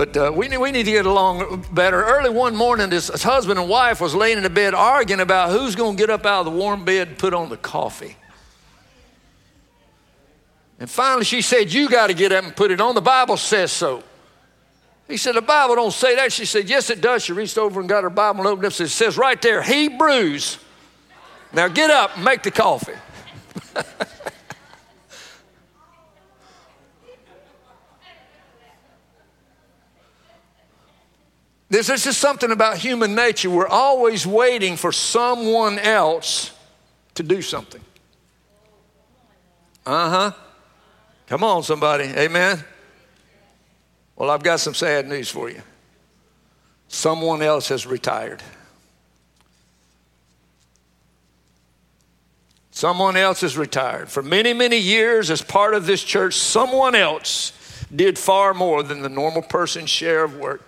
But uh, we, need, we need to get along better. Early one morning, this husband and wife was laying in the bed arguing about who's going to get up out of the warm bed and put on the coffee. And finally, she said, You got to get up and put it on. The Bible says so. He said, The Bible don't say that. She said, Yes, it does. She reached over and got her Bible and opened up. It says right there, Hebrews. Now get up and make the coffee. There's just something about human nature. We're always waiting for someone else to do something. Uh huh. Come on, somebody. Amen. Well, I've got some sad news for you. Someone else has retired. Someone else has retired. For many, many years, as part of this church, someone else did far more than the normal person's share of work.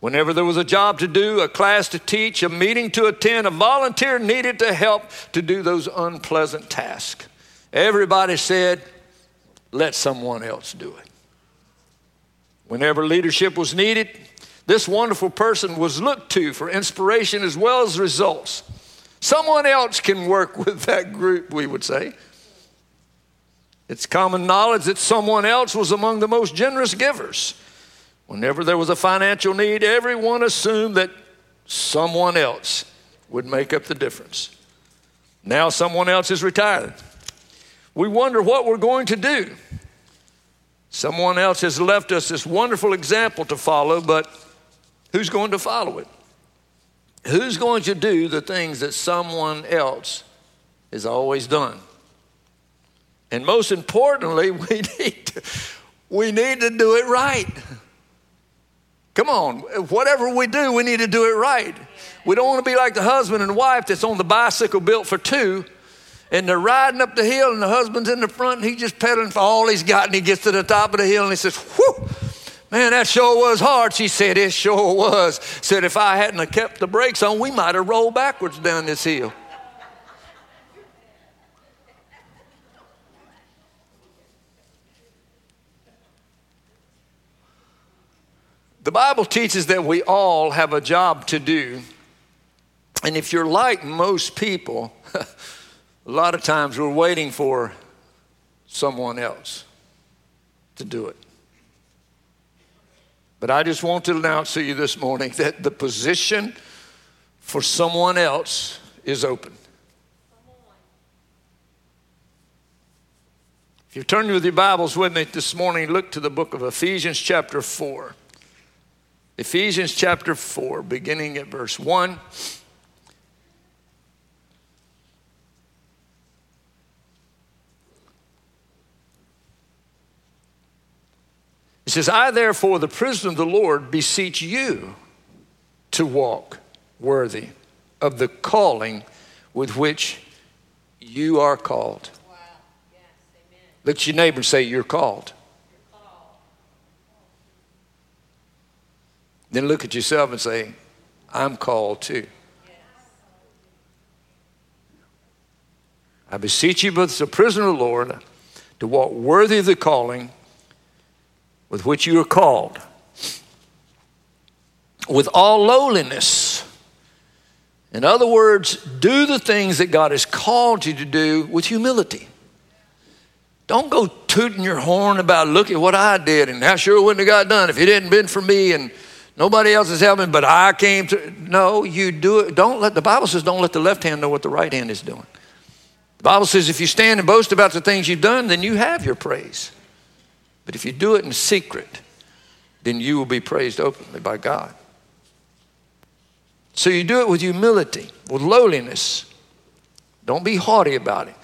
Whenever there was a job to do, a class to teach, a meeting to attend, a volunteer needed to help to do those unpleasant tasks. Everybody said, let someone else do it. Whenever leadership was needed, this wonderful person was looked to for inspiration as well as results. Someone else can work with that group, we would say. It's common knowledge that someone else was among the most generous givers. Whenever there was a financial need, everyone assumed that someone else would make up the difference. Now someone else is retired. We wonder what we're going to do. Someone else has left us this wonderful example to follow, but who's going to follow it? Who's going to do the things that someone else has always done? And most importantly, we need to, we need to do it right. Come on, whatever we do, we need to do it right. We don't want to be like the husband and wife that's on the bicycle built for two, and they're riding up the hill, and the husband's in the front, and he's just pedaling for all he's got, and he gets to the top of the hill, and he says, Whew, man, that sure was hard. She said, It sure was. Said, If I hadn't kept the brakes on, we might have rolled backwards down this hill. The Bible teaches that we all have a job to do. And if you're like most people, a lot of times we're waiting for someone else to do it. But I just want to announce to you this morning that the position for someone else is open. If you turn with your Bibles with me this morning, look to the book of Ephesians, chapter 4. Ephesians chapter 4, beginning at verse 1. It says, I therefore, the prisoner of the Lord, beseech you to walk worthy of the calling with which you are called. Wow. Yes, Look at your neighbor and say, You're called. Then look at yourself and say, I'm called too. I beseech you, but as a prisoner of the Lord, to walk worthy of the calling with which you are called, with all lowliness. In other words, do the things that God has called you to do with humility. Don't go tooting your horn about look at what I did and how sure wouldn't have got done if it hadn't been for me and Nobody else is helping, but I came to. No, you do it. Don't let the Bible says, don't let the left hand know what the right hand is doing. The Bible says, if you stand and boast about the things you've done, then you have your praise. But if you do it in secret, then you will be praised openly by God. So you do it with humility, with lowliness. Don't be haughty about it.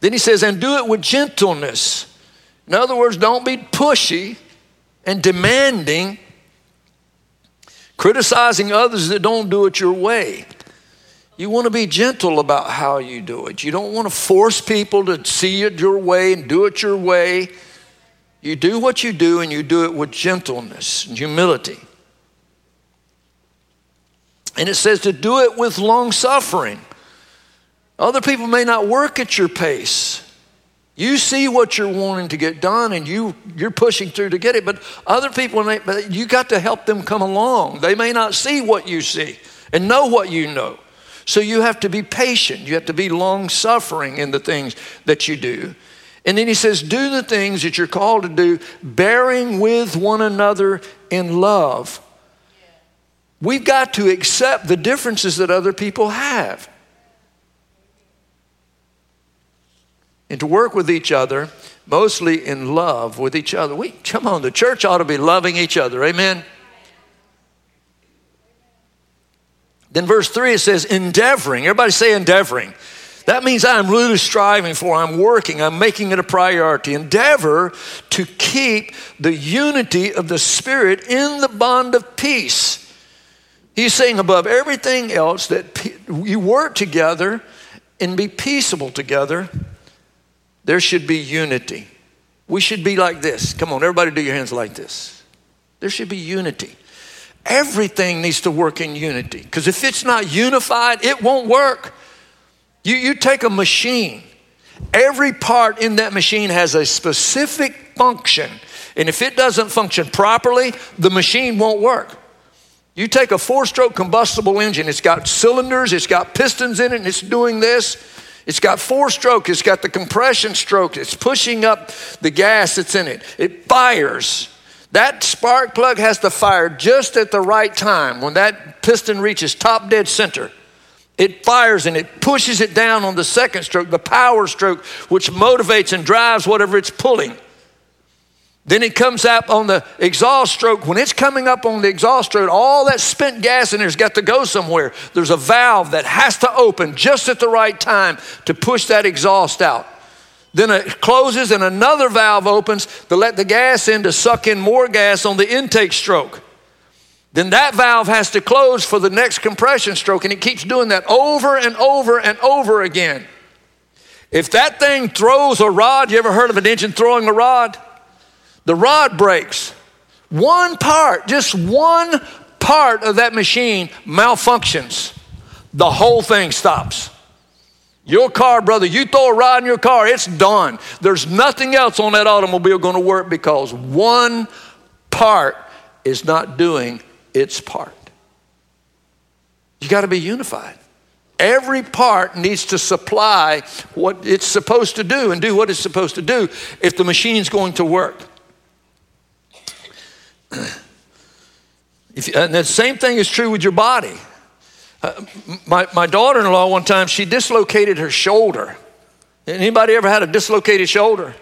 Then he says, and do it with gentleness. In other words, don't be pushy and demanding criticizing others that don't do it your way. You want to be gentle about how you do it. You don't want to force people to see it your way and do it your way. You do what you do and you do it with gentleness and humility. And it says to do it with long suffering. Other people may not work at your pace. You see what you're wanting to get done and you, you're pushing through to get it, but other people, you got to help them come along. They may not see what you see and know what you know. So you have to be patient. You have to be long suffering in the things that you do. And then he says, Do the things that you're called to do, bearing with one another in love. We've got to accept the differences that other people have. And to work with each other, mostly in love with each other. We, come on, the church ought to be loving each other. Amen. Then verse 3 it says, endeavoring. Everybody say endeavoring. That means I'm really striving for, I'm working, I'm making it a priority. Endeavor to keep the unity of the Spirit in the bond of peace. He's saying above everything else that you work together and be peaceable together. There should be unity. We should be like this. Come on, everybody do your hands like this. There should be unity. Everything needs to work in unity because if it's not unified, it won't work. You, you take a machine, every part in that machine has a specific function. And if it doesn't function properly, the machine won't work. You take a four stroke combustible engine, it's got cylinders, it's got pistons in it, and it's doing this. It's got four stroke, it's got the compression stroke, it's pushing up the gas that's in it. It fires. That spark plug has to fire just at the right time when that piston reaches top dead center. It fires and it pushes it down on the second stroke, the power stroke, which motivates and drives whatever it's pulling. Then it comes up on the exhaust stroke. When it's coming up on the exhaust stroke, all that spent gas in there's got to go somewhere. There's a valve that has to open just at the right time to push that exhaust out. Then it closes and another valve opens to let the gas in to suck in more gas on the intake stroke. Then that valve has to close for the next compression stroke, and it keeps doing that over and over and over again. If that thing throws a rod, you ever heard of an engine throwing a rod? The rod breaks. One part, just one part of that machine malfunctions. The whole thing stops. Your car, brother, you throw a rod in your car, it's done. There's nothing else on that automobile going to work because one part is not doing its part. You got to be unified. Every part needs to supply what it's supposed to do and do what it's supposed to do if the machine's going to work. If, and the same thing is true with your body. Uh, my, my daughter-in-law one time she dislocated her shoulder anybody ever had a dislocated shoulder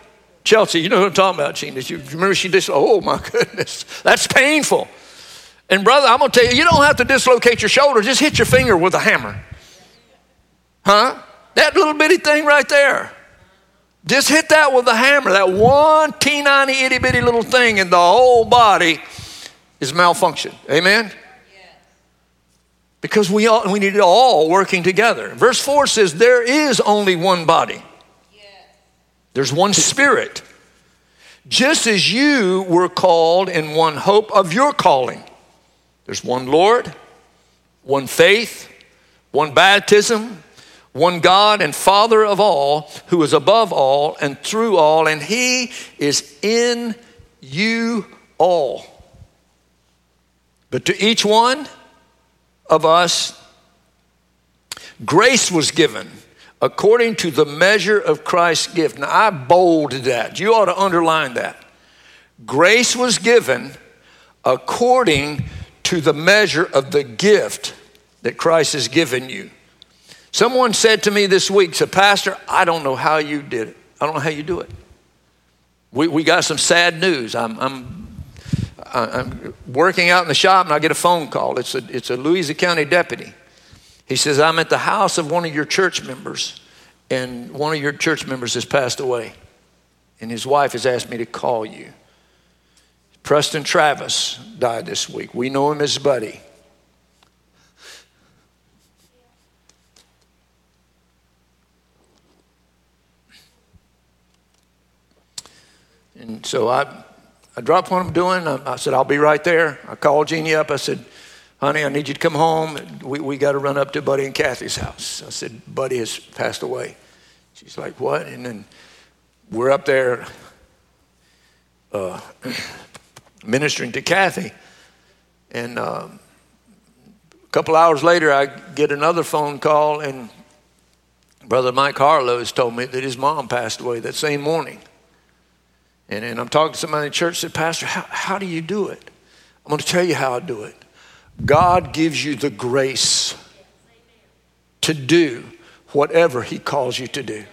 chelsea you know what i'm talking about Gina. you remember she dis oh my goodness that's painful and brother, I'm gonna tell you, you don't have to dislocate your shoulder, just hit your finger with a hammer. Huh? That little bitty thing right there. Just hit that with a hammer, that one teeny itty bitty little thing, and the whole body is malfunction. Amen? Because we, all, we need it all working together. Verse 4 says, There is only one body, there's one spirit. Just as you were called in one hope of your calling. There's one Lord, one faith, one baptism, one God and Father of all, who is above all and through all, and He is in you all. But to each one of us, grace was given according to the measure of Christ's gift. Now, I bolded that. You ought to underline that. Grace was given according to the measure of the gift that Christ has given you. Someone said to me this week, said, Pastor, I don't know how you did it. I don't know how you do it. We, we got some sad news. I'm, I'm, I'm working out in the shop and I get a phone call. It's a, it's a Louisa County deputy. He says, I'm at the house of one of your church members, and one of your church members has passed away. And his wife has asked me to call you. Preston Travis died this week. We know him as Buddy. And so I, I dropped what I'm doing. I, I, said, I'll be right there. I called Jeannie up. I said, honey, I need you to come home. We, we got to run up to Buddy and Kathy's house. I said, Buddy has passed away. She's like, what? And then we're up there uh, ministering to Kathy, and uh, a couple hours later, I get another phone call, and Brother Mike Harlow has told me that his mom passed away that same morning. And, and I'm talking to somebody in church said, Pastor, how, how do you do it? I'm going to tell you how I do it. God gives you the grace to do whatever He calls you to do.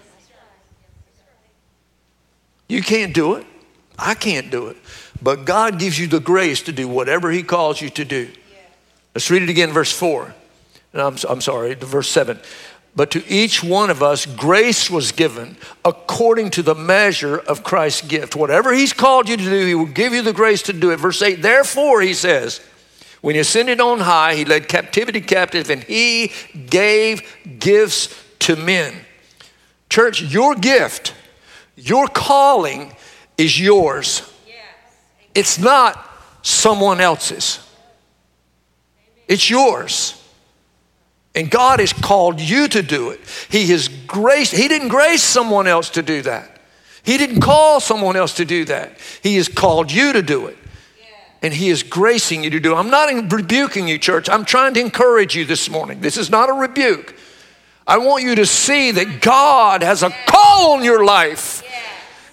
You can't do it. I can't do it. But God gives you the grace to do whatever He calls you to do. Let's read it again, verse 4. I'm, I'm sorry, verse 7. But to each one of us, grace was given according to the measure of Christ's gift. Whatever He's called you to do, He will give you the grace to do it. Verse 8, therefore, He says, when He ascended on high, He led captivity captive and He gave gifts to men. Church, your gift, your calling is yours, it's not someone else's, it's yours. And God has called you to do it. He has graced, He didn't grace someone else to do that. He didn't call someone else to do that. He has called you to do it. And He is gracing you to do it. I'm not rebuking you, church. I'm trying to encourage you this morning. This is not a rebuke. I want you to see that God has a call on your life.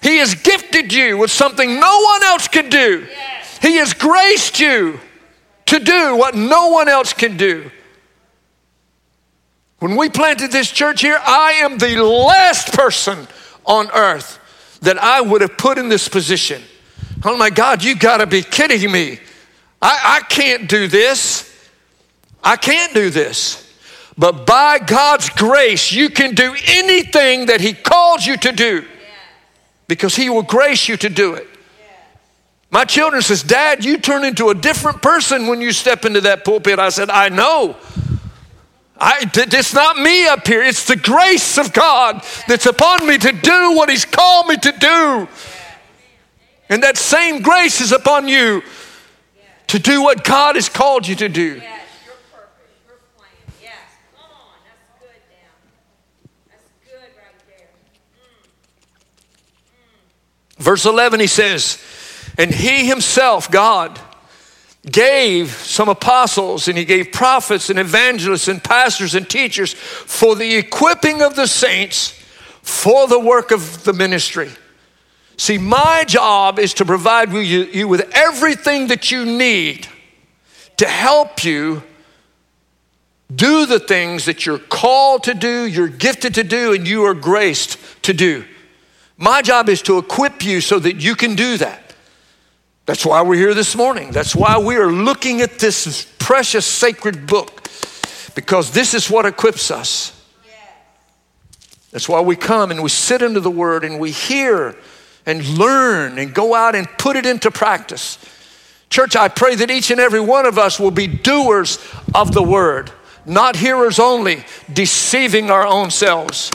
He has gifted you with something no one else could do. He has graced you to do what no one else can do. When we planted this church here, I am the last person on earth that I would have put in this position. Oh my God, you gotta be kidding me. I, I can't do this. I can't do this. But by God's grace, you can do anything that He calls you to do because He will grace you to do it. My children says, Dad, you turn into a different person when you step into that pulpit. I said, I know. I, it's not me up here. It's the grace of God that's upon me to do what He's called me to do. And that same grace is upon you to do what God has called you to do. Verse 11, he says, And he himself, God, gave some apostles and he gave prophets and evangelists and pastors and teachers for the equipping of the saints for the work of the ministry. See, my job is to provide you, with everything that you need to help you do the things that you're called to do, you're gifted to do, and you are graced to do. My job is to equip you so that you can do that. That's why we're here this morning. That's why we are looking at this precious sacred book, because this is what equips us. That's why we come and we sit into the Word and we hear and learn and go out and put it into practice. Church, I pray that each and every one of us will be doers of the Word, not hearers only, deceiving our own selves.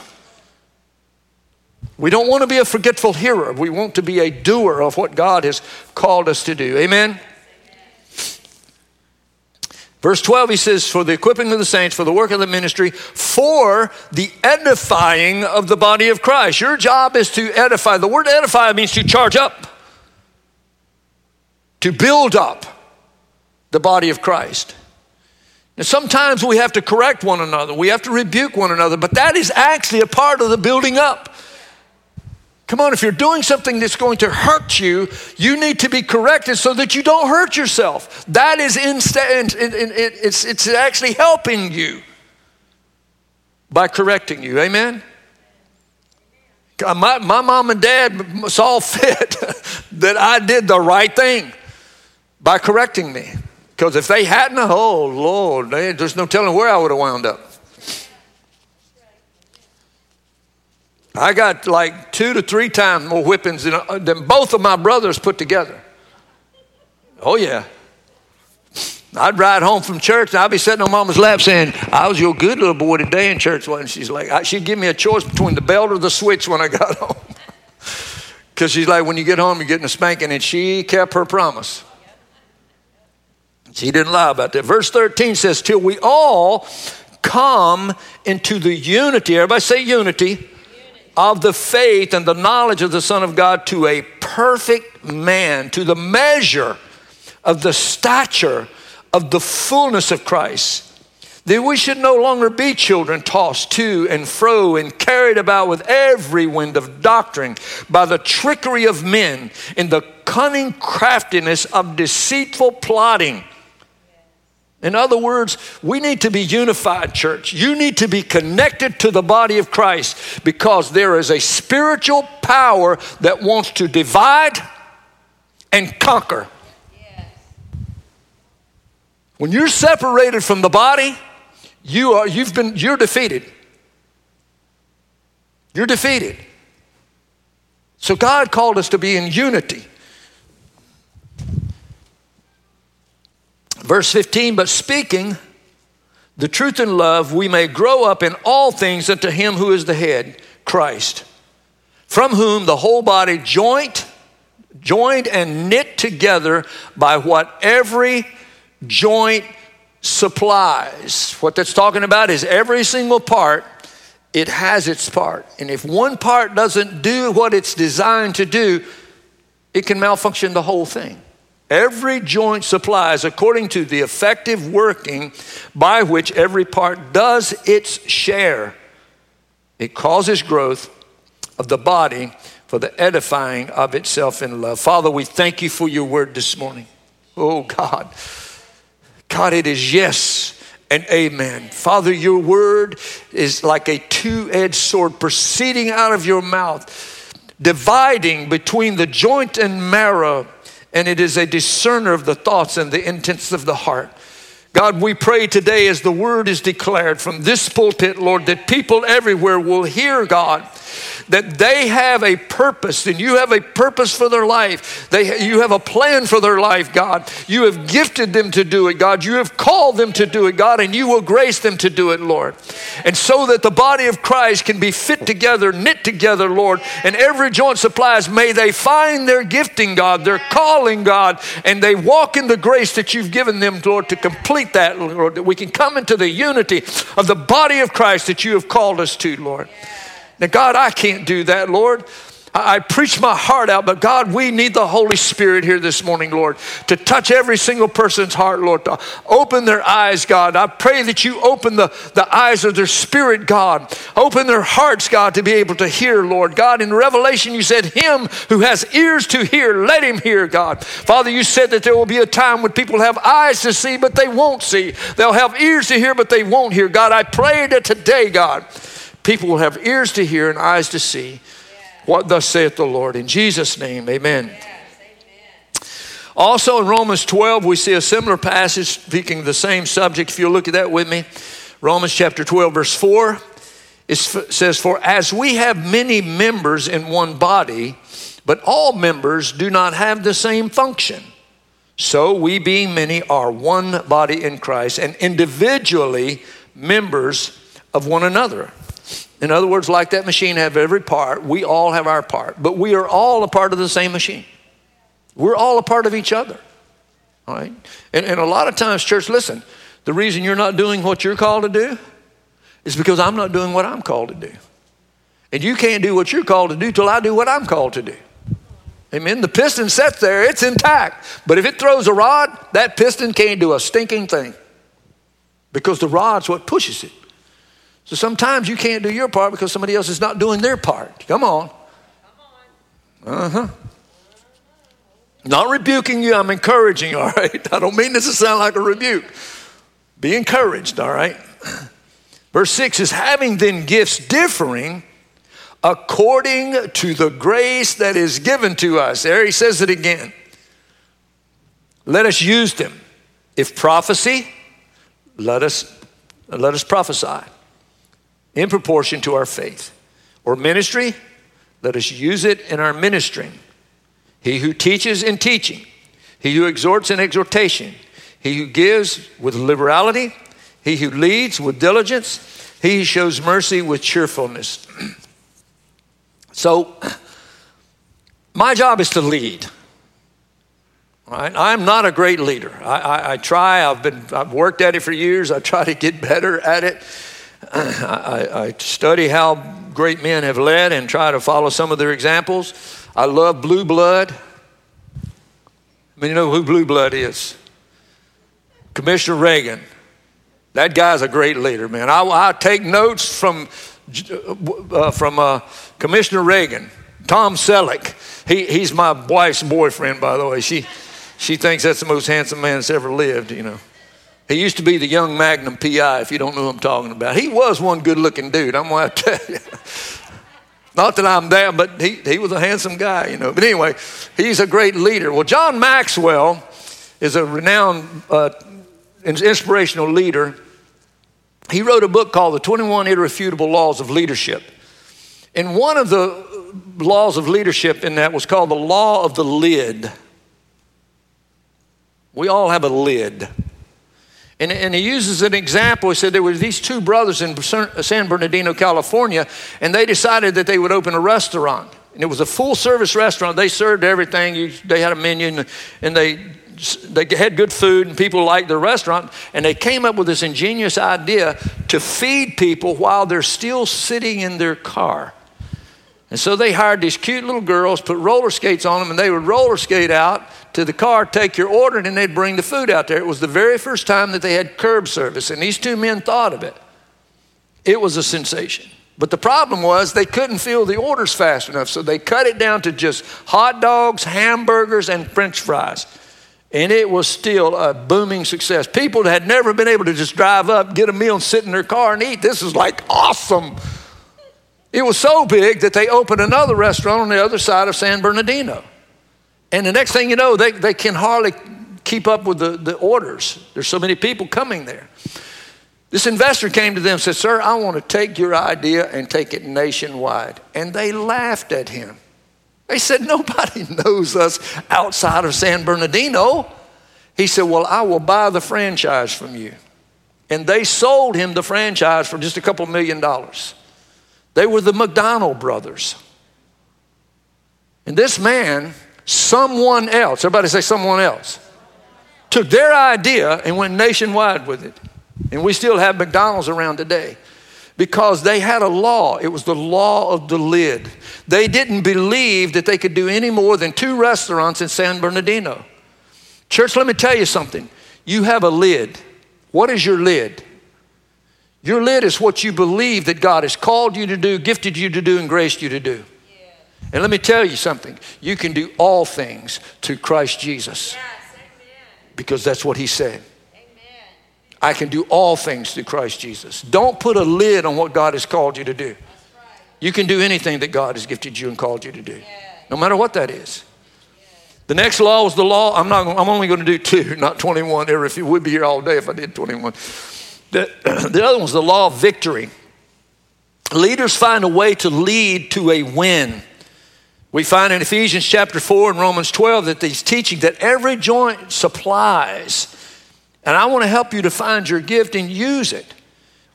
We don't want to be a forgetful hearer. We want to be a doer of what God has called us to do. Amen? Verse 12, he says, For the equipping of the saints, for the work of the ministry, for the edifying of the body of Christ. Your job is to edify. The word edify means to charge up, to build up the body of Christ. Now, sometimes we have to correct one another, we have to rebuke one another, but that is actually a part of the building up. Come on, if you're doing something that's going to hurt you, you need to be corrected so that you don't hurt yourself. That is instead, it's, it's actually helping you by correcting you. Amen? My, my mom and dad saw fit that I did the right thing by correcting me. Because if they hadn't, oh Lord, there's no telling where I would have wound up. I got like two to three times more whippings than, uh, than both of my brothers put together. Oh, yeah. I'd ride home from church and I'd be sitting on mama's lap saying, I was your good little boy today in church. And she's like, she'd give me a choice between the belt or the switch when I got home. Because she's like, when you get home, you're getting a spanking. And she kept her promise. She didn't lie about that. Verse 13 says, Till we all come into the unity. Everybody say unity of the faith and the knowledge of the Son of God to a perfect man, to the measure of the stature of the fullness of Christ. That we should no longer be children tossed to and fro and carried about with every wind of doctrine by the trickery of men in the cunning craftiness of deceitful plotting. In other words, we need to be unified, church. You need to be connected to the body of Christ because there is a spiritual power that wants to divide and conquer. When you're separated from the body, you are you've been you're defeated. You're defeated. So God called us to be in unity. Verse 15, but speaking the truth in love, we may grow up in all things unto him who is the head, Christ, from whom the whole body joint, joined and knit together by what every joint supplies. What that's talking about is every single part, it has its part. And if one part doesn't do what it's designed to do, it can malfunction the whole thing. Every joint supplies according to the effective working by which every part does its share. It causes growth of the body for the edifying of itself in love. Father, we thank you for your word this morning. Oh God. God, it is yes and amen. Father, your word is like a two edged sword proceeding out of your mouth, dividing between the joint and marrow and it is a discerner of the thoughts and the intents of the heart. God, we pray today as the word is declared from this pulpit, Lord, that people everywhere will hear, God, that they have a purpose and you have a purpose for their life. They, you have a plan for their life, God. You have gifted them to do it, God. You have called them to do it, God, and you will grace them to do it, Lord. And so that the body of Christ can be fit together, knit together, Lord, and every joint supplies, may they find their gifting, God, their calling, God, and they walk in the grace that you've given them, Lord, to complete that, Lord, that we can come into the unity of the body of Christ that you have called us to, Lord. Now, God, I can't do that, Lord. I, preach my heart out, but God, we need the Holy Spirit here this morning, Lord, to touch every single person's heart, Lord, to open their eyes, God. I pray that you open the, the eyes of their spirit, God. Open their hearts, God, to be able to hear, Lord. God, in Revelation, you said, Him who has ears to hear, let him hear, God. Father, you said that there will be a time when people have eyes to see, but they won't see. They'll have ears to hear, but they won't hear. God, I pray that today, God, people will have ears to hear and eyes to see what thus saith the Lord. In Jesus' name, amen. Also in Romans 12, we see a similar passage speaking the same subject. If you look at that with me, Romans chapter 12, verse 4, it says, For as we have many members in one body, but all members do not have the same function. So we, being many, are one body in Christ and individually members of one another. In other words, like that machine have every part, we all have our part, but we are all a part of the same machine. We're all a part of each other. All right? And, and a lot of times, church, listen, the reason you're not doing what you're called to do is because I'm not doing what I'm called to do. And you can't do what you're called to do till I do what I'm called to do. Amen. The piston sits there, it's intact. But if it throws a rod, that piston can't do a stinking thing because the rod's what pushes it. So sometimes you can't do your part because somebody else is not doing their part. Come on. Uh huh. Not rebuking you, I'm encouraging, you, all right? I don't mean this to sound like a rebuke. Be encouraged, all right? Verse 6 is having then gifts differing according to the grace that is given to us. There he says it again. Let us use them. If prophecy, let us let us prophesy in proportion to our faith. Or ministry, let us use it in our ministering. He who teaches in teaching, he who exhorts in exhortation, he who gives with liberality, he who leads with diligence, he who shows mercy with cheerfulness. so, my job is to lead. Right? I'm not a great leader. I, I, I try. I've been. I've worked at it for years. I try to get better at it. I, I, study how great men have led and try to follow some of their examples. I love Blue Blood. I mean, you know who Blue Blood is? Commissioner Reagan. That guy's a great leader, man. I, I take notes from, uh, from uh, Commissioner Reagan. Tom Selleck. He, he's my wife's boyfriend, by the way. She, she thinks that's the most handsome man that's ever lived, you know. He used to be the young Magnum PI, if you don't know who I'm talking about. He was one good looking dude, I'm going to tell you. Not that I'm there, but he, he was a handsome guy, you know. But anyway, he's a great leader. Well, John Maxwell is a renowned uh, inspirational leader. He wrote a book called The 21 Irrefutable Laws of Leadership. And one of the laws of leadership in that was called the law of the lid. We all have a lid. And, and he uses an example. He said there were these two brothers in San Bernardino, California, and they decided that they would open a restaurant. And it was a full service restaurant. They served everything. You, they had a menu, and, and they, they had good food, and people liked the restaurant. And they came up with this ingenious idea to feed people while they're still sitting in their car. And so they hired these cute little girls, put roller skates on them, and they would roller skate out to the car, take your order, and they'd bring the food out there. It was the very first time that they had curb service, and these two men thought of it. It was a sensation. But the problem was they couldn't fill the orders fast enough, so they cut it down to just hot dogs, hamburgers, and french fries. And it was still a booming success. People had never been able to just drive up, get a meal, and sit in their car and eat. This was like awesome. It was so big that they opened another restaurant on the other side of San Bernardino. And the next thing you know, they, they can hardly keep up with the, the orders. There's so many people coming there. This investor came to them and said, Sir, I want to take your idea and take it nationwide. And they laughed at him. They said, Nobody knows us outside of San Bernardino. He said, Well, I will buy the franchise from you. And they sold him the franchise for just a couple million dollars. They were the McDonald brothers. And this man someone else, everybody say someone else, took their idea and went nationwide with it. And we still have McDonald's around today because they had a law. It was the law of the lid. They didn't believe that they could do any more than two restaurants in San Bernardino. Church, let me tell you something. You have a lid. What is your lid? Your lid is what you believe that God has called you to do, gifted you to do, and graced you to do. And let me tell you something you can do all things to Christ Jesus. Yes, because that's what he said. Amen. I can do all things through Christ Jesus. Don't put a lid on what God has called you to do. Right. You can do anything that God has gifted you and called you to do, no matter what that is. The next law was the law. I'm not. I'm only going to do two, not 21. If you would be here all day if I did 21. The, the other one was the law of victory. Leaders find a way to lead to a win. We find in Ephesians chapter 4 and Romans 12 that he's teaching that every joint supplies. And I want to help you to find your gift and use it.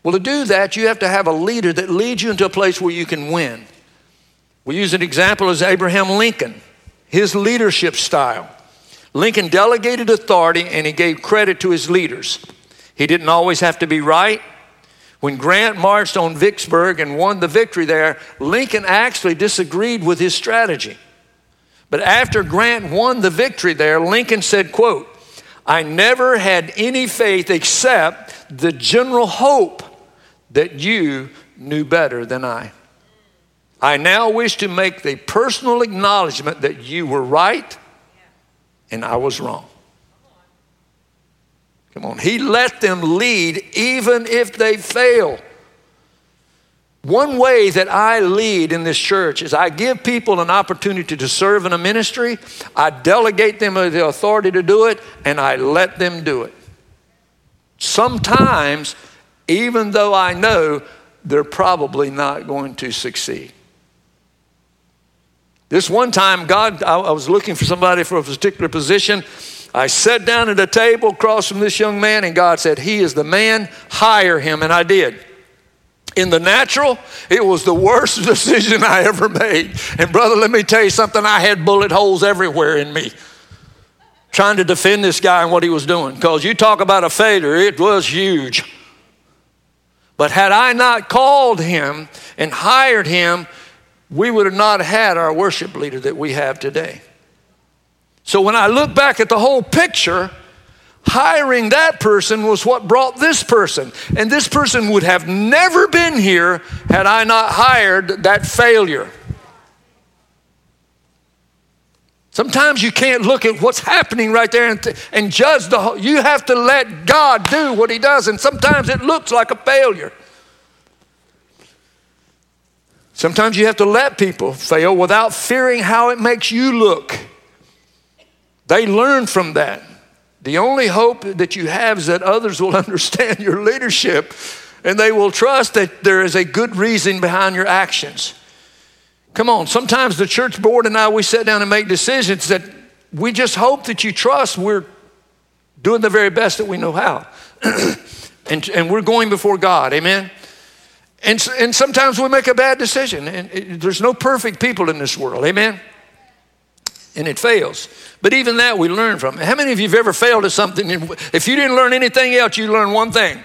Well, to do that, you have to have a leader that leads you into a place where you can win. We use an example as Abraham Lincoln, his leadership style. Lincoln delegated authority and he gave credit to his leaders. He didn't always have to be right, when Grant marched on Vicksburg and won the victory there, Lincoln actually disagreed with his strategy. But after Grant won the victory there, Lincoln said, quote, I never had any faith except the general hope that you knew better than I. I now wish to make the personal acknowledgement that you were right and I was wrong. Come on. He let them lead even if they fail. One way that I lead in this church is I give people an opportunity to serve in a ministry, I delegate them the authority to do it, and I let them do it. Sometimes, even though I know they're probably not going to succeed. This one time, God, I was looking for somebody for a particular position. I sat down at a table across from this young man, and God said, He is the man, hire him. And I did. In the natural, it was the worst decision I ever made. And brother, let me tell you something, I had bullet holes everywhere in me trying to defend this guy and what he was doing. Because you talk about a failure, it was huge. But had I not called him and hired him, we would have not had our worship leader that we have today. So when I look back at the whole picture, hiring that person was what brought this person. And this person would have never been here had I not hired that failure. Sometimes you can't look at what's happening right there and, and judge the whole. You have to let God do what He does, and sometimes it looks like a failure. Sometimes you have to let people fail without fearing how it makes you look. They learn from that. The only hope that you have is that others will understand your leadership and they will trust that there is a good reason behind your actions. Come on, sometimes the church board and I, we sit down and make decisions that we just hope that you trust we're doing the very best that we know how. and, and we're going before God, amen? And, and sometimes we make a bad decision, and it, there's no perfect people in this world, amen? And it fails. But even that we learn from. How many of you have ever failed at something? If you didn't learn anything else, you learn one thing.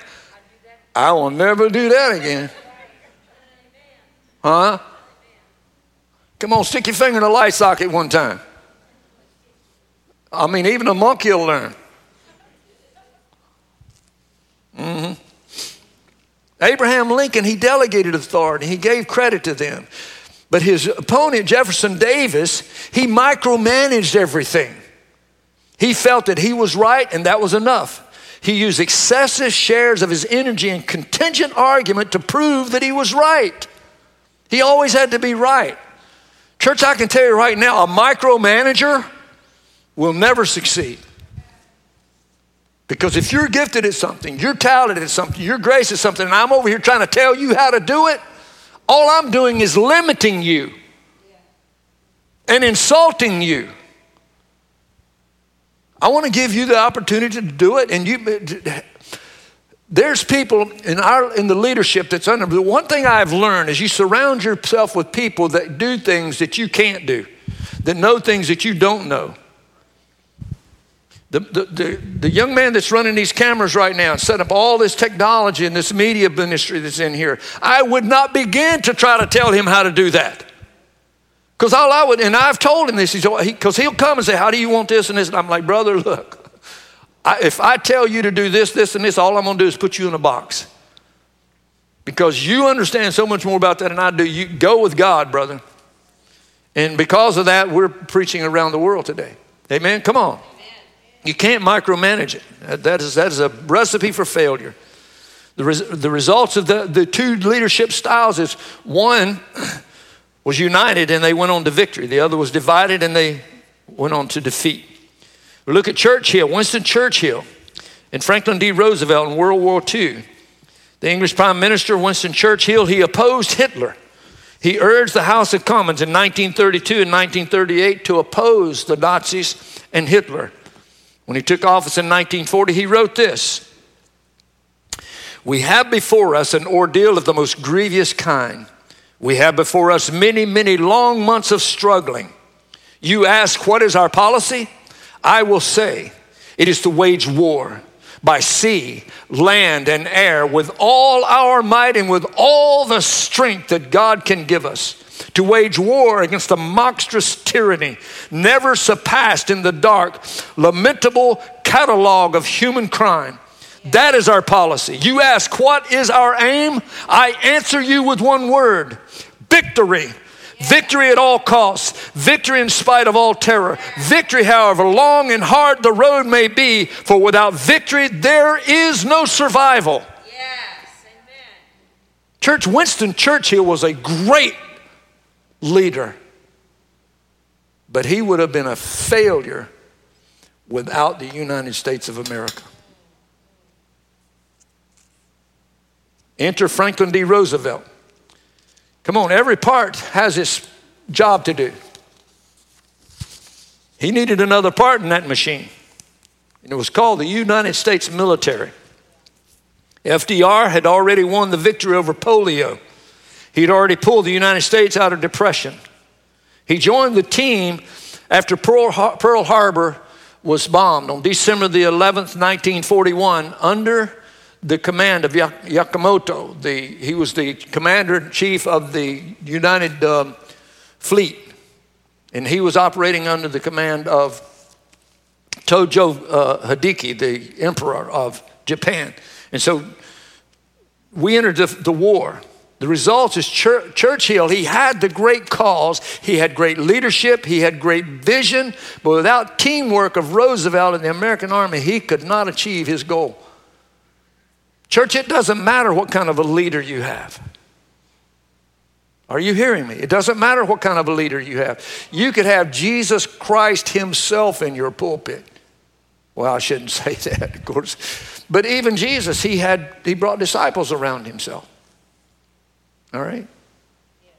I will never do that again. Huh? Come on, stick your finger in a light socket one time. I mean, even a monkey will learn. Mm-hmm. Abraham Lincoln, he delegated authority, he gave credit to them. But his opponent, Jefferson Davis, he micromanaged everything. He felt that he was right and that was enough. He used excessive shares of his energy and contingent argument to prove that he was right. He always had to be right. Church, I can tell you right now, a micromanager will never succeed. Because if you're gifted at something, you're talented at something, you're grace at something, and I'm over here trying to tell you how to do it, all I'm doing is limiting you and insulting you. I want to give you the opportunity to do it, and you. There's people in our in the leadership that's under. The one thing I've learned is you surround yourself with people that do things that you can't do, that know things that you don't know. The, the, the, young man that's running these cameras right now and set up all this technology and this media ministry that's in here, I would not begin to try to tell him how to do that. Because all I would, and I've told him this, because he, he'll come and say, How do you want this and this? And I'm like, Brother, look, I, if I tell you to do this, this, and this, all I'm going to do is put you in a box. Because you understand so much more about that than I do. You go with God, brother. And because of that, we're preaching around the world today. Amen? Come on. You can't micromanage it. That is, that is a recipe for failure. The, res, the results of the, the two leadership styles is one was united and they went on to victory, the other was divided and they went on to defeat. Look at Churchill, Winston Churchill, and Franklin D. Roosevelt in World War II. The English Prime Minister, Winston Churchill, he opposed Hitler. He urged the House of Commons in 1932 and 1938 to oppose the Nazis and Hitler. When he took office in 1940, he wrote this We have before us an ordeal of the most grievous kind. We have before us many, many long months of struggling. You ask, What is our policy? I will say, It is to wage war by sea, land, and air with all our might and with all the strength that God can give us to wage war against a monstrous tyranny never surpassed in the dark, lamentable catalog of human crime. That is our policy. You ask, what is our aim? I answer you with one word victory. Victory at all costs. Victory in spite of all terror. Victory, however long and hard the road may be, for without victory there is no survival. Yes, amen. Church, Winston Churchill was a great leader. But he would have been a failure without the United States of America. Enter Franklin D. Roosevelt. Come on, every part has its job to do. He needed another part in that machine, and it was called the United States military. FDR had already won the victory over polio. He'd already pulled the United States out of depression. He joined the team after Pearl, Harbor was bombed on December the 11th, 1941, under the command of Yamamoto. The, he was the commander in chief of the United um, Fleet, and he was operating under the command of Tojo uh, Hideki, the emperor of Japan. And so we entered the, the war. The result is Churchill, he had the great cause, he had great leadership, he had great vision, but without teamwork of Roosevelt and the American army, he could not achieve his goal. Church, it doesn't matter what kind of a leader you have. Are you hearing me? It doesn't matter what kind of a leader you have. You could have Jesus Christ Himself in your pulpit. Well, I shouldn't say that, of course. But even Jesus, he had he brought disciples around himself. All right?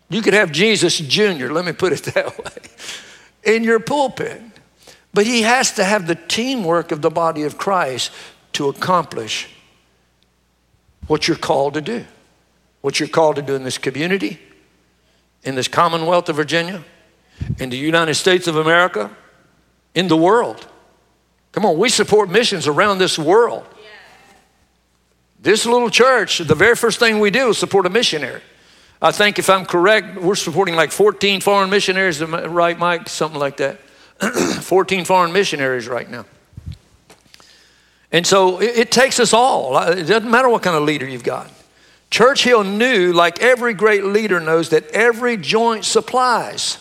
You could have Jesus Jr., let me put it that way, in your pulpit. But he has to have the teamwork of the body of Christ to accomplish what you're called to do. What you're called to do in this community, in this Commonwealth of Virginia, in the United States of America, in the world. Come on, we support missions around this world. This little church, the very first thing we do is support a missionary. I think, if I'm correct, we're supporting like 14 foreign missionaries, right, Mike? Something like that. 14 foreign missionaries right now. And so it, it, takes us all. It doesn't matter what kind of leader you've got. Churchill knew, like every great leader knows, that every joint supplies.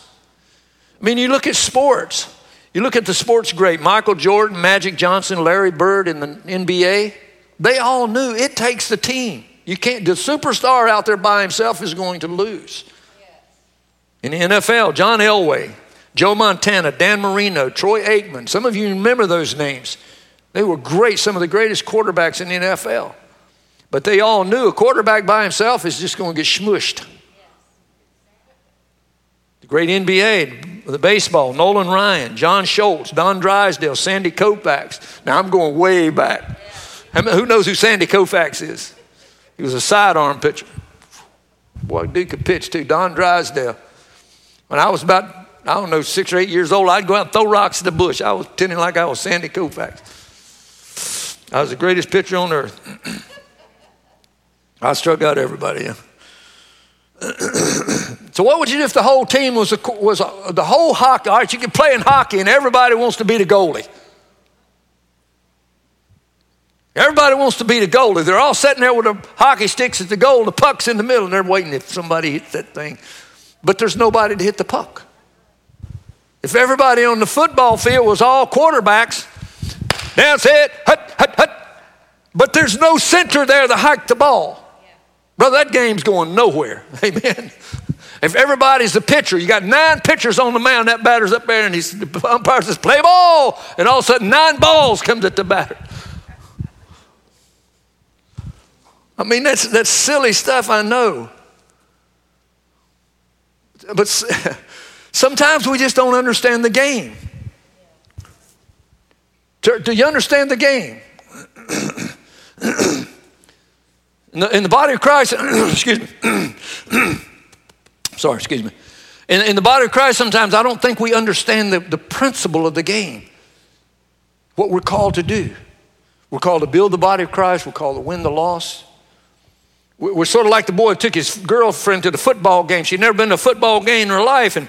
I mean, you look at sports. You look at the sports great Michael Jordan, Magic Johnson, Larry Bird in the NBA. They all knew it takes the team. You can't, the superstar out there by himself is going to lose. In the NFL, John Elway, Joe Montana, Dan Marino, Troy Aikman, some of you remember those names. They were great, some of the greatest quarterbacks in the NFL. But they all knew a quarterback by himself is just going to get smushed. The great NBA, the baseball, Nolan Ryan, John Smoltz, Don Drysdale, Sandy Koufax. Now I'm going way back. Who knows who Sandy Koufax is? He was a sidearm pitcher. Boy, dude could pitch too. Don Drysdale. When I was about, I don't know, six or eight years old, I'd go out and throw rocks in the bush. I was pretending like I was Sandy Koufax. I was the greatest pitcher on earth. I struck out everybody. so what would you do if the whole team was, a, was a, the whole hockey? All right, you can play in hockey and everybody wants to be the goalie. Everybody wants to be the goalie. They're all sitting there with the hockey sticks at the goal, the puck's in the middle, and they're waiting if somebody hits that thing. But there's nobody to hit the puck. If everybody on the football field was all quarterbacks, that's it, hut, hut, hut. But there's no center there to hike the ball. Brother, that game's going nowhere. Amen. If everybody's a pitcher, you got nine pitchers on the mound, that batter's up there, and he's, the umpire says, play ball. And all of a sudden, nine balls comes at the batter. I mean, that's, that's silly stuff, I know. But sometimes we just don't understand the game. Do, you understand the game? in, the, in the body of Christ, excuse me. Sorry, excuse me. In, in the body of Christ, sometimes I don't think we understand the, the principle of the game, what we're called to do. We're called to build the body of Christ, we're called to win the lost. We're sort of like the boy who took his girlfriend to the football game. She'd never been to a football game in her life. And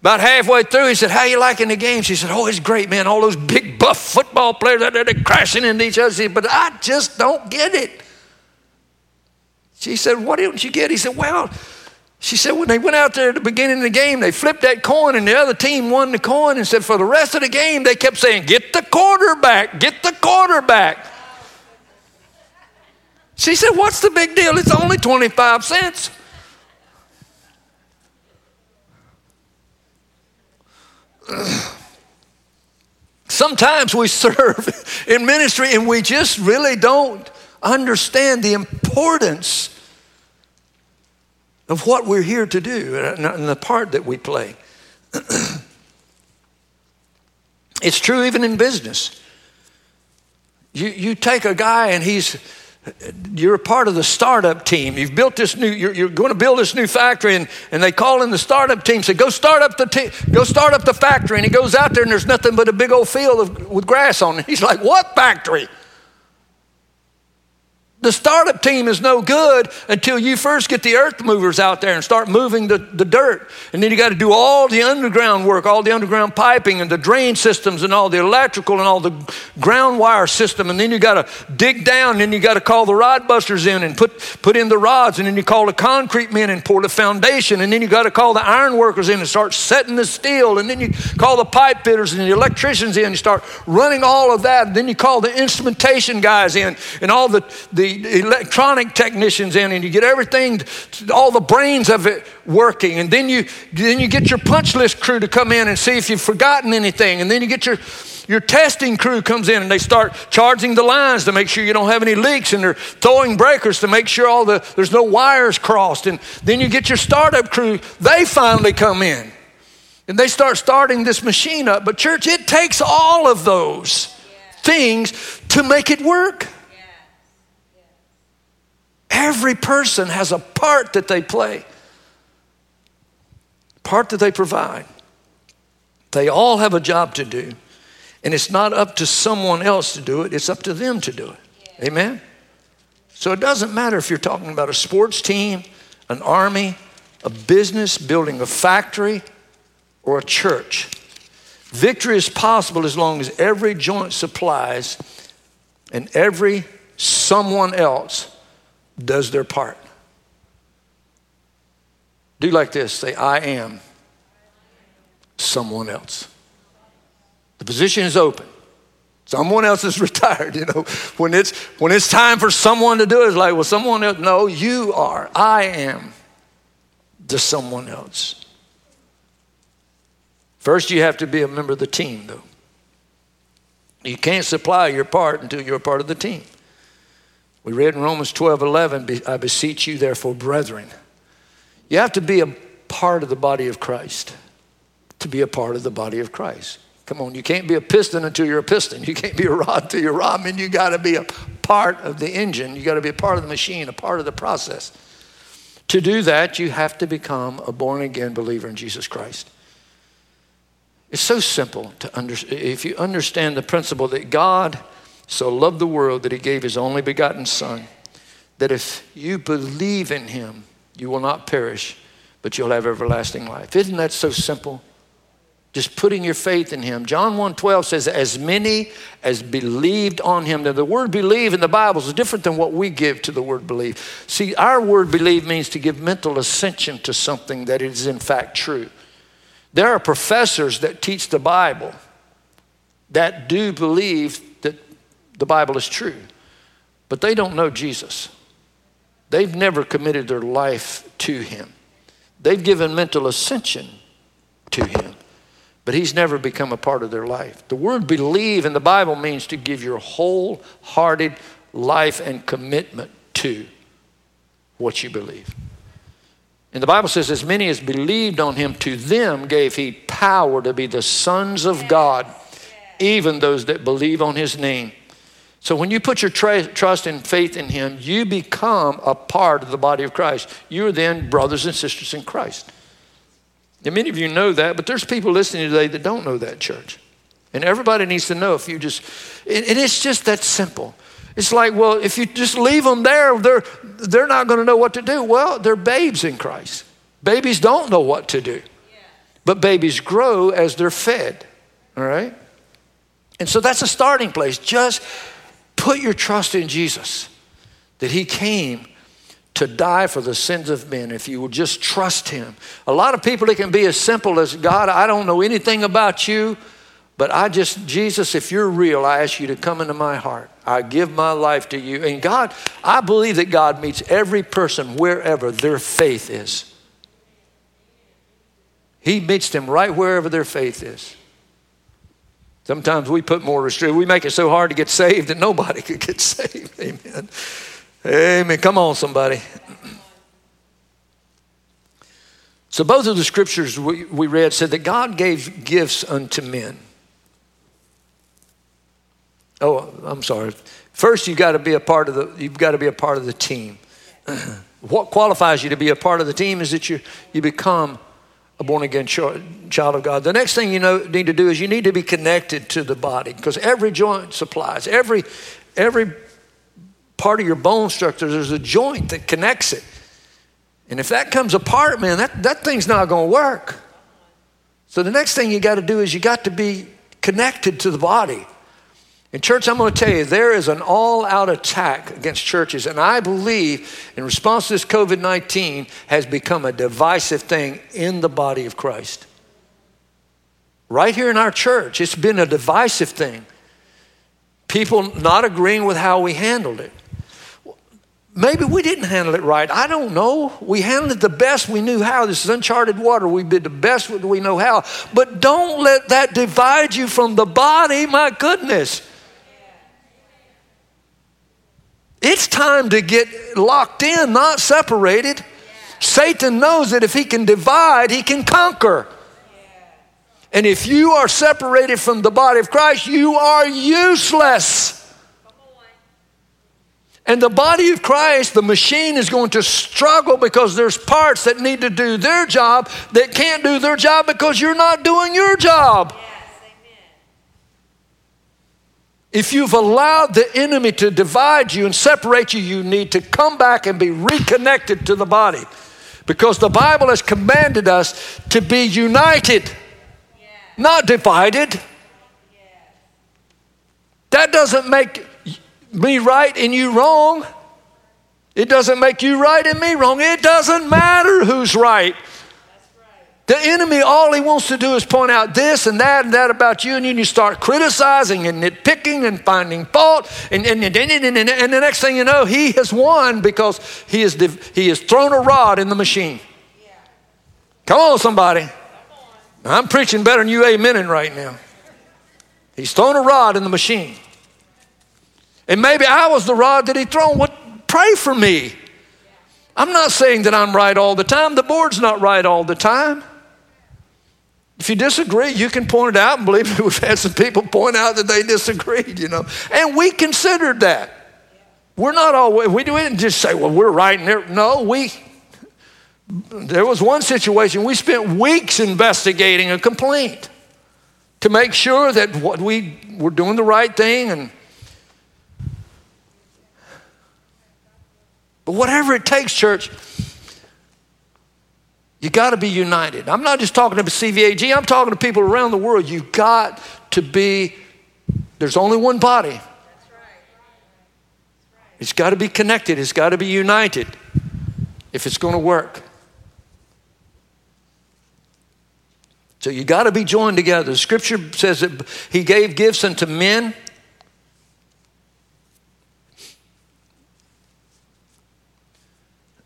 about halfway through, he said, How you liking the game? She said, Oh, it's great, man. All those big buff football players out there, they're crashing into each other. Said, but I just don't get it. She said, What didn't you get? He said, Well, she said, when they went out there at the beginning of the game, they flipped that coin and the other team won the coin and said, for the rest of the game, they kept saying, Get the quarterback, get the quarterback. She said, What's the big deal? It's only 25 cents. Sometimes we serve in ministry and we just really don't understand the importance of what we're here to do and the part that we play. it's true even in business. You, you take a guy and he's you're a part of the startup team. You've built this new, you're, you're, going to build this new factory, and, and they call in the startup team, say, go start up the te- go start up the factory. And he goes out there and there's nothing but a big old field of, with grass on it. He's like, What factory? The startup team is no good until you first get the earth movers out there and start moving the, the dirt. And then you got to do all the underground work, all the underground piping and the drain systems and all the electrical and all the ground wire system. And then you got to dig down and then you got to call the rod busters in and put, put in the rods. And then you call the concrete men and pour the foundation. And then you got to call the iron workers in and start setting the steel. And then you call the pipe fitters and the electricians in and start running all of that. And then you call the instrumentation guys in and all the, the electronic technicians in and you get everything, all the brains of it working. And then you, then you get your punch list crew to come in and see if you've forgotten anything. And then you get your, your testing crew comes in and they start charging the lines to make sure you don't have any leaks and they're throwing breakers to make sure all the there's no wires crossed and then you get your startup crew they finally come in and they start starting this machine up but church it takes all of those things to make it work Every person has a part that they play, part that they provide. They all have a job to do. And it's not up to someone else to do it, it's up to them to do it. Yeah. Amen? So it doesn't matter if you're talking about a sports team, an army, a business, building a factory, or a church. Victory is possible as long as every joint supplies and every someone else does their part. Do like this say, I am someone else. The position is open. Someone else is retired, you know. When it's when it's time for someone to do it, it's like, well, someone else. No, you are. I am the someone else. First, you have to be a member of the team, though. You can't supply your part until you're a part of the team. We read in Romans 12 11, I beseech you, therefore, brethren. You have to be a part of the body of Christ to be a part of the body of Christ. Come on, you can't be a piston until you're a piston. You can't be a rod until you're a rod. I mean, you got to be a part of the engine. You got to be a part of the machine, a part of the process. To do that, you have to become a born again believer in Jesus Christ. It's so simple to understand. If you understand the principle that God so loved the world that he gave his only begotten Son, that if you believe in him, you will not perish, but you'll have everlasting life. Isn't that so simple? Just putting your faith in him. John 1:12 says, as many as believed on him. Now, the word believe in the Bible is different than what we give to the word believe. See, our word believe means to give mental ascension to something that is in fact true. There are professors that teach the Bible that do believe the Bible is true, but they don't know Jesus. They've never committed their life to Him. They've given mental ascension to Him, but He's never become a part of their life. The word believe in the Bible means to give your wholehearted life and commitment to what you believe. And the Bible says, as many as believed on him, to them gave he power to be the sons of God, even those that believe on his name. So when you put your tra- trust and faith in Him, you become a part of the body of Christ. You're then brothers and sisters in Christ. And many of you know that, but there's people listening today that don't know that, church. And everybody needs to know if you just, and it's just that simple. It's like, well, if you just leave them there, they're, they're not going to know what to do. Well, they're babes in Christ. Babies don't know what to do, but babies grow as they're fed, all right? And so that's a starting place. Just Put your trust in Jesus, that He came to die for the sins of men if you will just trust Him. A lot of people, it can be as simple as God, I don't know anything about you, but I just, Jesus, if you're real, I ask you to come into my heart. I give my life to you. And God, I believe that God meets every person wherever their faith is. He meets them right wherever their faith is. Sometimes we put more restrictions. We make it so hard to get saved that nobody could get saved. Amen. Amen. Come on, somebody. So, both of the scriptures we, we read said that God gave gifts unto men. Oh, I'm sorry. First, you've got to be a part of the. You've got to be a part of the team. what qualifies you to be a part of the team is that you you become a born again child of God. The next thing you know, need to do is you need to be connected to the body because every joint supplies, every, every part of your bone structure, there's a joint that connects it. And if that comes apart, man, that, that thing's not going to work. So the next thing you got to do is you got to be connected to the body. In church, I'm going to tell you, there is an all out attack against churches. And I believe, in response to this COVID 19, has become a divisive thing in the body of Christ. Right here in our church, it's been a divisive thing. People not agreeing with how we handled it. Maybe we didn't handle it right. I don't know. We handled it the best we knew how. This is uncharted water. We did the best we know how. But don't let that divide you from the body. My goodness. It's time to get locked in, not separated. Satan knows that if he can divide, he can conquer. And if you are separated from the body of Christ, you are useless. And the body of Christ, the machine is going to struggle because there's parts that need to do their job that can't do their job because you're not doing your job. If you've allowed the enemy to divide you and separate you, you need to come back and be reconnected to the body. Because the Bible has commanded us to be united, not divided. That doesn't make me right and you wrong. It doesn't make you right and me wrong. It doesn't matter who's right. The enemy, all he wants to do is point out this and that and that about you, and you start criticizing and nitpicking and finding fault. And, and, and, and, and the next thing you know, he has won because he has, he has thrown a rod in the machine. Yeah. Come on, somebody. I'm preaching better than you amening right now. He's thrown a rod in the machine. And maybe I was the rod that he thrown. What? Pray for me. I'm not saying that I'm right all the time. The board's not right all the time. If you disagree, you can point it out, and believe me, we've had some people point out that they disagreed, you know. And we considered that. We're not always, we didn't just say, well, we're right. And there. No, we, there was one situation, we spent weeks investigating a complaint to make sure that what we were doing the right thing and But whatever it takes, church, you got to be united. I'm not just talking to CVAG, I'm talking to people around the world. You got to be, there's only one body. It's got to be connected, it's got to be united if it's going to work. So you got to be joined together. The scripture says that he gave gifts unto men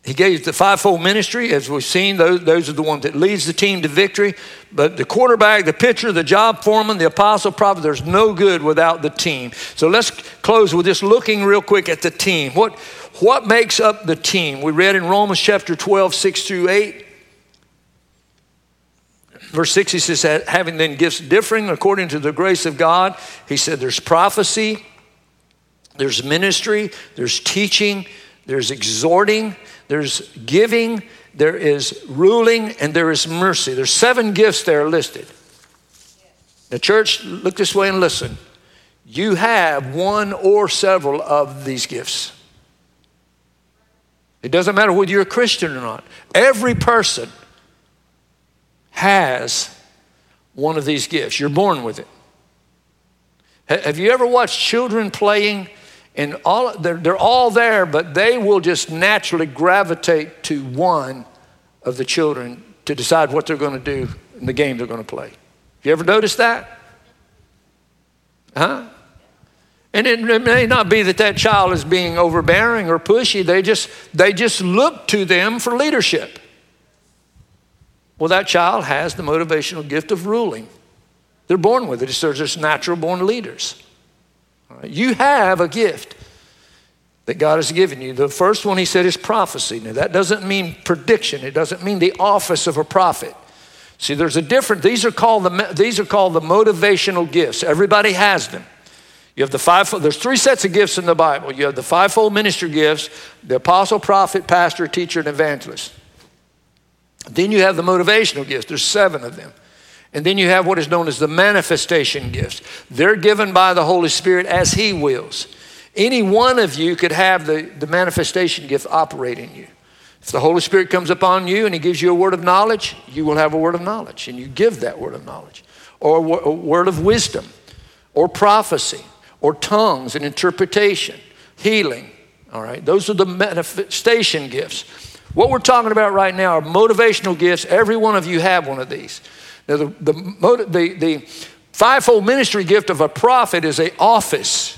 He gave the fivefold ministry, as we've seen, those, those are the ones that leads the team to victory. But the quarterback, the pitcher, the job foreman, the apostle, prophet, there's no good without the team. So let's close with just looking real quick at the team. What, what makes up the team? We read in Romans chapter 12, 6 through 8. Verse 6, he says, having then gifts differing according to the grace of God, he said, there's prophecy, there's ministry, there's teaching, there's exhorting, there's giving, there is ruling, and there is mercy. There's seven gifts there listed. The church, look this way and listen. You have one or several of these gifts. It doesn't matter whether you're a Christian or not. Every person has one of these gifts. You're born with it. Have you ever watched children playing and all they're, they're all there, but they will just naturally gravitate to one of the children to decide what they're going to do in the game they're going to play. You ever noticed that? Huh? And it, it, may not be that that child is being overbearing or pushy. They just, they just look to them for leadership. Well, that child has the motivational gift of ruling. They're born with it. They're just natural born leaders. You have a gift that God has given you. The first one he said is prophecy. Now, that doesn't mean prediction, it doesn't mean the office of a prophet. See, there's a different, these are called the, these are called the motivational gifts. Everybody has them. You have the five, there's three sets of gifts in the Bible. You have the fivefold ministry gifts, the apostle, prophet, pastor, teacher, and evangelist. Then you have the motivational gifts. There's seven of them. And then you have what is known as the manifestation gifts. They're given by the Holy Spirit as He wills. Any one of you could have the, the manifestation gift operating in you. If the Holy Spirit comes upon you and He gives you a word of knowledge, you will have a word of knowledge, and you give that word of knowledge. Or a word of wisdom, or prophecy, or tongues and interpretation, healing. All right, those are the manifestation gifts. What we're talking about right now are motivational gifts. Every one of you have one of these. Now, the, the, the, the fivefold ministry gift of a prophet is a office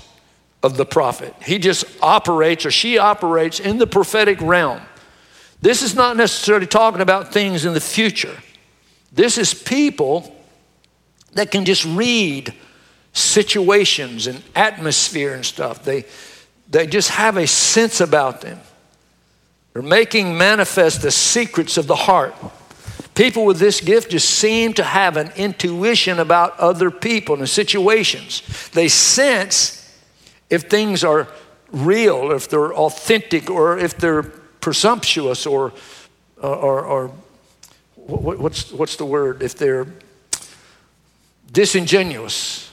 of the prophet. He just operates or she operates in the prophetic realm. This is not necessarily talking about things in the future. This is people that can just read situations and atmosphere and stuff. They, they just have a sense about them. They're making manifest the secrets of the heart. People with this gift just seem to have an intuition about other people and situations. They sense if things are real, if they're authentic, or if they're presumptuous, or, uh, or, or what's, what's the word? If they're disingenuous.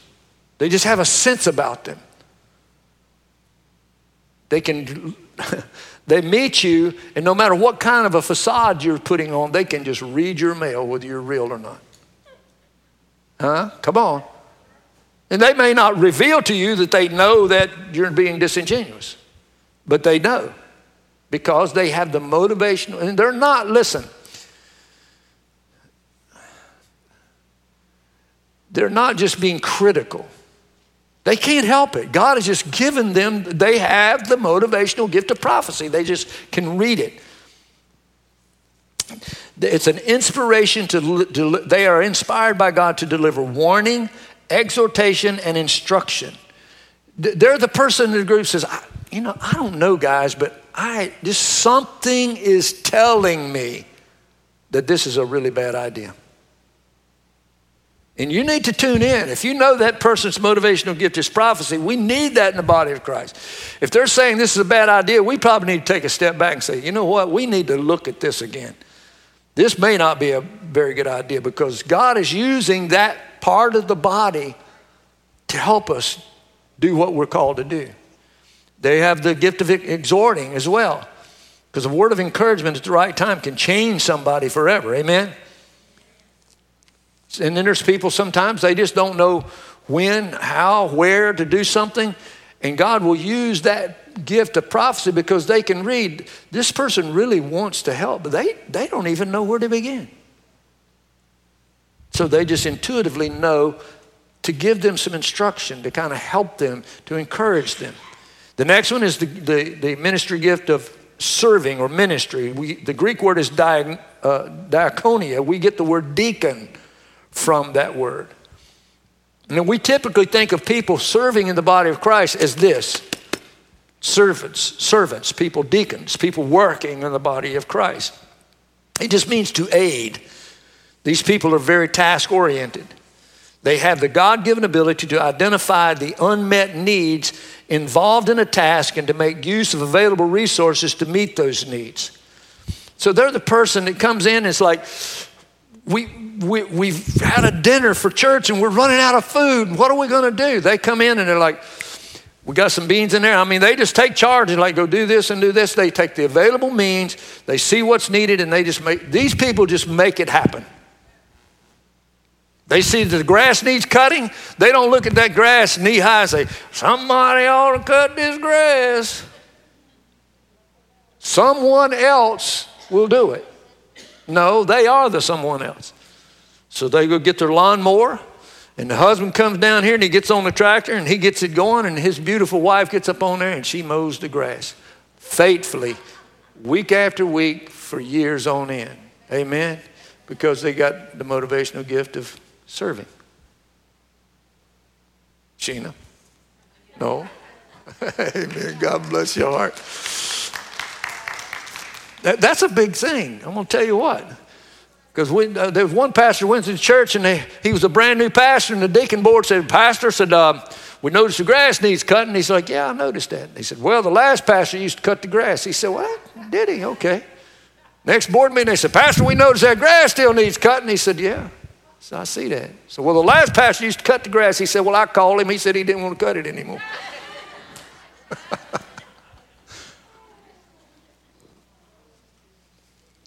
They just have a sense about them. They can, they meet you, and no matter what kind of a facade you're putting on, they can just read your mail whether you're real or not. Huh? Come on. And they may not reveal to you that they know that you're being disingenuous, but they know because they have the motivation, and they're not, listen, they're not just being critical. They can't help it. God has just given them, they have the motivational gift of prophecy. They just can read it. It's an inspiration to, they are inspired by God to deliver warning, exhortation, and instruction. They're the person in the group says, you know, I don't know, guys, but I just something is telling me that this is a really bad idea. And you need to tune in. If you know that person's motivational gift is prophecy, we need that in the body of Christ. If they're saying this is a bad idea, we probably need to take a step back and say, you know what, we need to look at this again. This may not be a very good idea because God is using that part of the body to help us do what we're called to do. They have the gift of exhorting as well because a word of encouragement at the right time can change somebody forever. Amen? And then there's people sometimes they just don't know when, how, where to do something. And God will use that gift of prophecy because they can read, this person really wants to help, but they, they don't even know where to begin. So they just intuitively know to give them some instruction, to kind of help them, to encourage them. The next one is the, the, the ministry gift of serving or ministry. We, the Greek word is di, uh, diaconia. We get the word deacon from that word. And we typically think of people serving in the body of Christ as this servants, servants, people, deacons, people working in the body of Christ. It just means to aid. These people are very task oriented. They have the God given ability to identify the unmet needs involved in a task and to make use of available resources to meet those needs. So they're the person that comes in and is like, we, we, we've had a dinner for church and we're running out of food. What are we going to do? They come in and they're like, we got some beans in there. I mean, they just take charge and like go do this and do this. They take the available means, they see what's needed, and they just make these people just make it happen. They see the grass needs cutting. They don't look at that grass knee high and say, Somebody ought to cut this grass. Someone else will do it. No, they are the someone else. So they go get their lawnmower, and the husband comes down here and he gets on the tractor and he gets it going, and his beautiful wife gets up on there and she mows the grass faithfully, week after week, for years on end. Amen? Because they got the motivational gift of serving. Sheena? No? Amen. God bless your heart. That, that's a big thing. I'm going to tell you what. Because uh, there was one pastor went to the church and they, he was a brand new pastor, and the deacon board said, Pastor said, uh, We noticed the grass needs cutting. He's like, Yeah, I noticed that. He said, Well, the last pastor used to cut the grass. He said, What? Did he? Okay. Next board meeting, they said, Pastor, we noticed that grass still needs cutting. He said, Yeah. So I see that. So, well, the last pastor used to cut the grass. He said, Well, I called him. He said he didn't want to cut it anymore.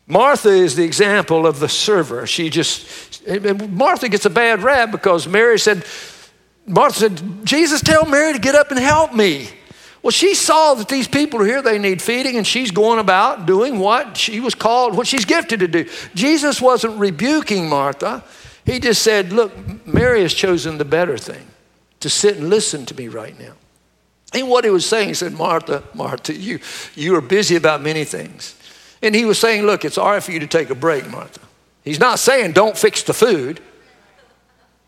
Martha is the example of the server. She just, Martha gets a bad rap because Mary said, Martha said, Jesus, tell Mary to get up and help me. Well, she saw that these people are here, they need feeding, and she's going about doing what she was called, what she's gifted to do. Jesus wasn't rebuking Martha. He just said, Look, Mary has chosen the better thing to sit and listen to me right now. And what he was saying, he said, Martha, Martha, you, you are busy about many things. And he was saying, Look, it's all right for you to take a break, Martha. He's not saying don't fix the food.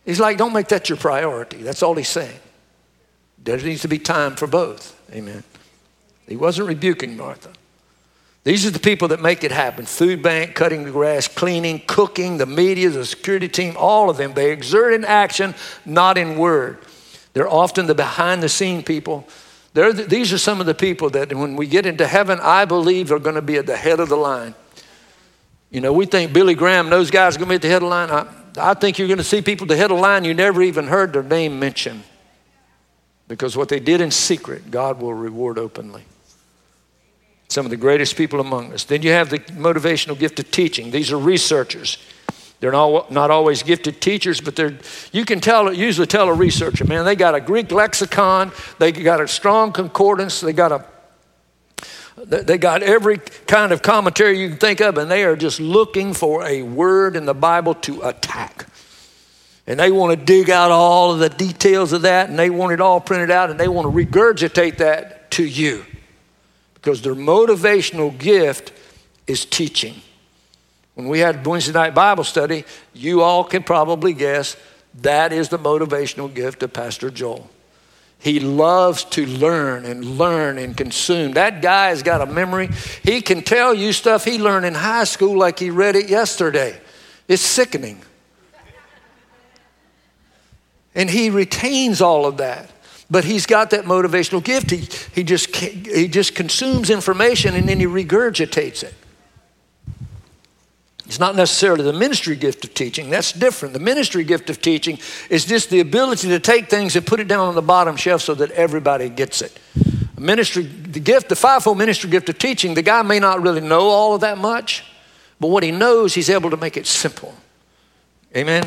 He's like, don't make that your priority. That's all he's saying. There needs to be time for both. Amen. He wasn't rebuking Martha. These are the people that make it happen food bank, cutting the grass, cleaning, cooking, the media, the security team, all of them. They exert in action, not in word. They're often the behind the scene people. The, these are some of the people that when we get into heaven, I believe are going to be at the head of the line. You know, we think Billy Graham, those guys are going to be at the head of the line. I, I think you're going to see people at the head of the line you never even heard their name mentioned. Because what they did in secret, God will reward openly. Some of the greatest people among us. Then you have the motivational gift of teaching. These are researchers. They're not, not always gifted teachers, but they're, you can tell, usually tell a researcher, man, they got a Greek lexicon, they got a Strong concordance, they got a they got every kind of commentary you can think of, and they are just looking for a word in the Bible to attack. And they want to dig out all of the details of that, and they want it all printed out, and they want to regurgitate that to you. Because their motivational gift is teaching. When we had Wednesday night Bible study, you all can probably guess that is the motivational gift of Pastor Joel. He loves to learn and learn and consume. That guy has got a memory. He can tell you stuff he learned in high school like he read it yesterday. It's sickening. And he retains all of that. But he's got that motivational gift. He, he, just, he just consumes information and then he regurgitates it. It's not necessarily the ministry gift of teaching. That's different. The ministry gift of teaching is just the ability to take things and put it down on the bottom shelf so that everybody gets it. Ministry, the gift, the fivefold ministry gift of teaching, the guy may not really know all of that much, but what he knows, he's able to make it simple. Amen.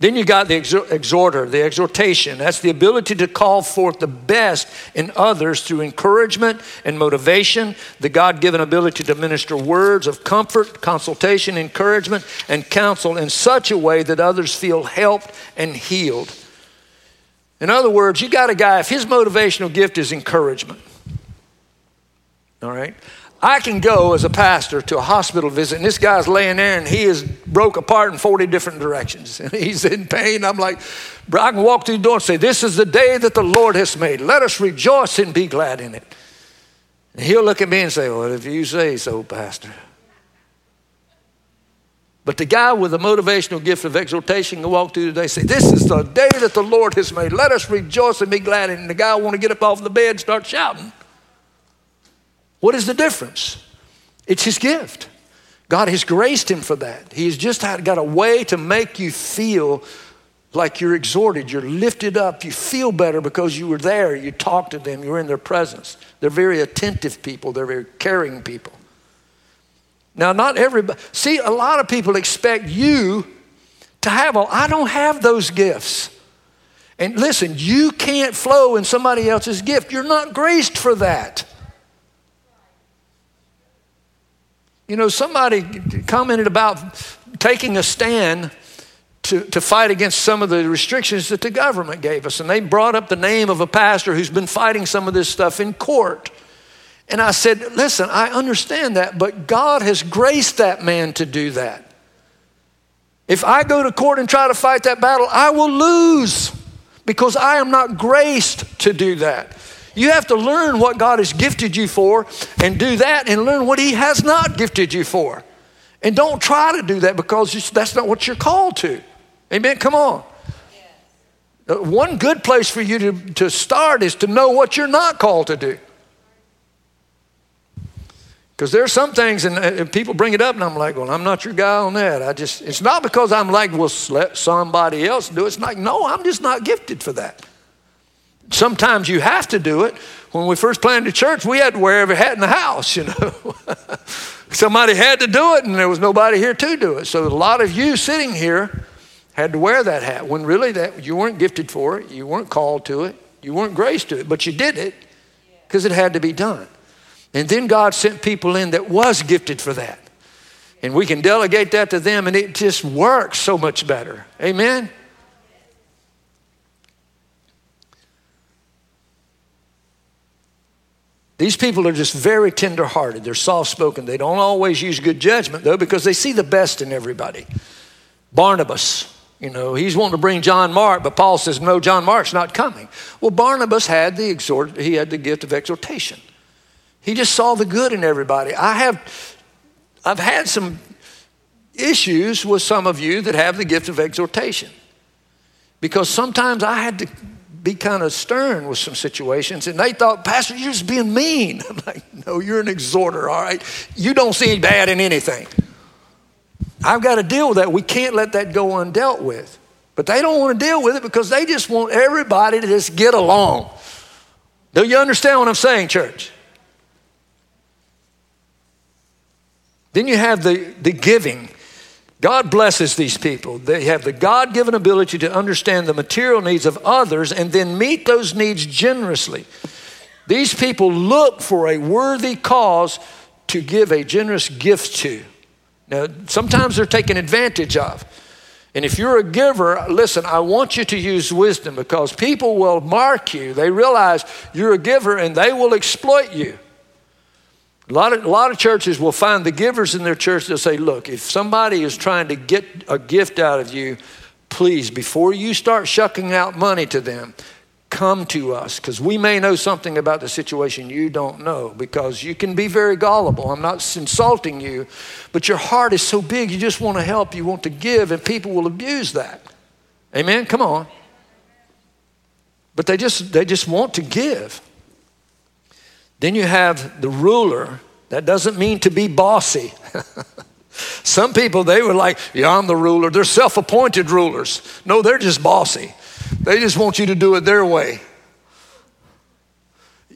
Then you got the exhorter, the exhortation. That's the ability to call forth the best in others through encouragement and motivation, the God given ability to minister words of comfort, consultation, encouragement, and counsel in such a way that others feel helped and healed. In other words, you got a guy, if his motivational gift is encouragement, all right, I can go as a pastor to a hospital visit, and this guy's laying there and he is broke apart in 40 different directions. And he's in pain. I'm like, bro, I can walk through the door and say, This is the day that the Lord has made. Let us rejoice and be glad in it. And he'll look at me and say, Well, if you say so, Pastor. But the guy with the motivational gift of exhortation can walk through the day and say, This is the day that the Lord has made. Let us rejoice and be glad in it. And the guy want to get up off the bed and start shouting. What is the difference? It's his gift. God has graced him for that. He's just got a way to make you feel like you're exhorted, you're lifted up, you feel better because you were there, you talked to them, you were in their presence. They're very attentive people, they're very caring people. Now, not everybody, see, a lot of people expect you to have all, I don't have those gifts. And listen, you can't flow in somebody else's gift. You're not graced for that. You know, somebody commented about taking a stand to, to fight against some of the restrictions that the government gave us. And they brought up the name of a pastor who's been fighting some of this stuff in court. And I said, Listen, I understand that, but God has graced that man to do that. If I go to court and try to fight that battle, I will lose because I am not graced to do that. You have to learn what God has gifted you for and do that and learn what He has not gifted you for. And don't try to do that because that's not what you're called to. Amen? Come on. Uh, one good place for you to, to start is to know what you're not called to do. Because there's some things, and, and, people bring it up, and I'm like, well, I'm not your guy on that. I just, it's not because I'm like, well, let somebody else do it. It's like, no, I'm just not gifted for that. Sometimes you have to do it. When we first planted the church, we had to wear every hat in the house, you know. Somebody had to do it, and there was nobody here to do it. So a lot of you sitting here had to wear that hat when really that you weren't gifted for it, you weren't called to it, you weren't graced to it, but you did it because it had to be done. And then God sent people in that was gifted for that. And we can delegate that to them, and it just works so much better. Amen? These people are just very tender-hearted. They're soft-spoken. They don't always use good judgment, though, because they see the best in everybody. Barnabas, you know, he's wanting to bring John Mark, but Paul says, no, John Mark's not coming. Well, Barnabas had the exhort, he had the gift of exhortation. He just saw the good in everybody. I have, I've had some issues with some of you that have the gift of exhortation. Because sometimes I had to be kind of stern with some situations, and they thought, Pastor, you're just being mean. I'm like, no, you're an exhorter, all right? You don't see bad in anything. I've got to deal with that. We can't let that go undealt with. But they don't want to deal with it because they just want everybody to just get along. Do you understand what I'm saying, church? Then you have the, the giving. God blesses these people. They have the God given ability to understand the material needs of others and then meet those needs generously. These people look for a worthy cause to give a generous gift to. Now, sometimes they're taken advantage of. And if you're a giver, listen, I want you to use wisdom because people will mark you. They realize you're a giver and they will exploit you. A lot, of, a lot of churches will find the givers in their church that say, look, if somebody is trying to get a gift out of you, please, before you start shucking out money to them, come to us because we may know something about the situation you don't know because you can be very gullible. I'm not insulting you, but your heart is so big, you just want to help, you want to give, and people will abuse that. Amen? Come on. But they just, they just want to give. Then you have the ruler. That doesn't mean to be bossy. Some people, they were like, Yeah, I'm the ruler. They're self appointed rulers. No, they're just bossy. They just want you to do it their way.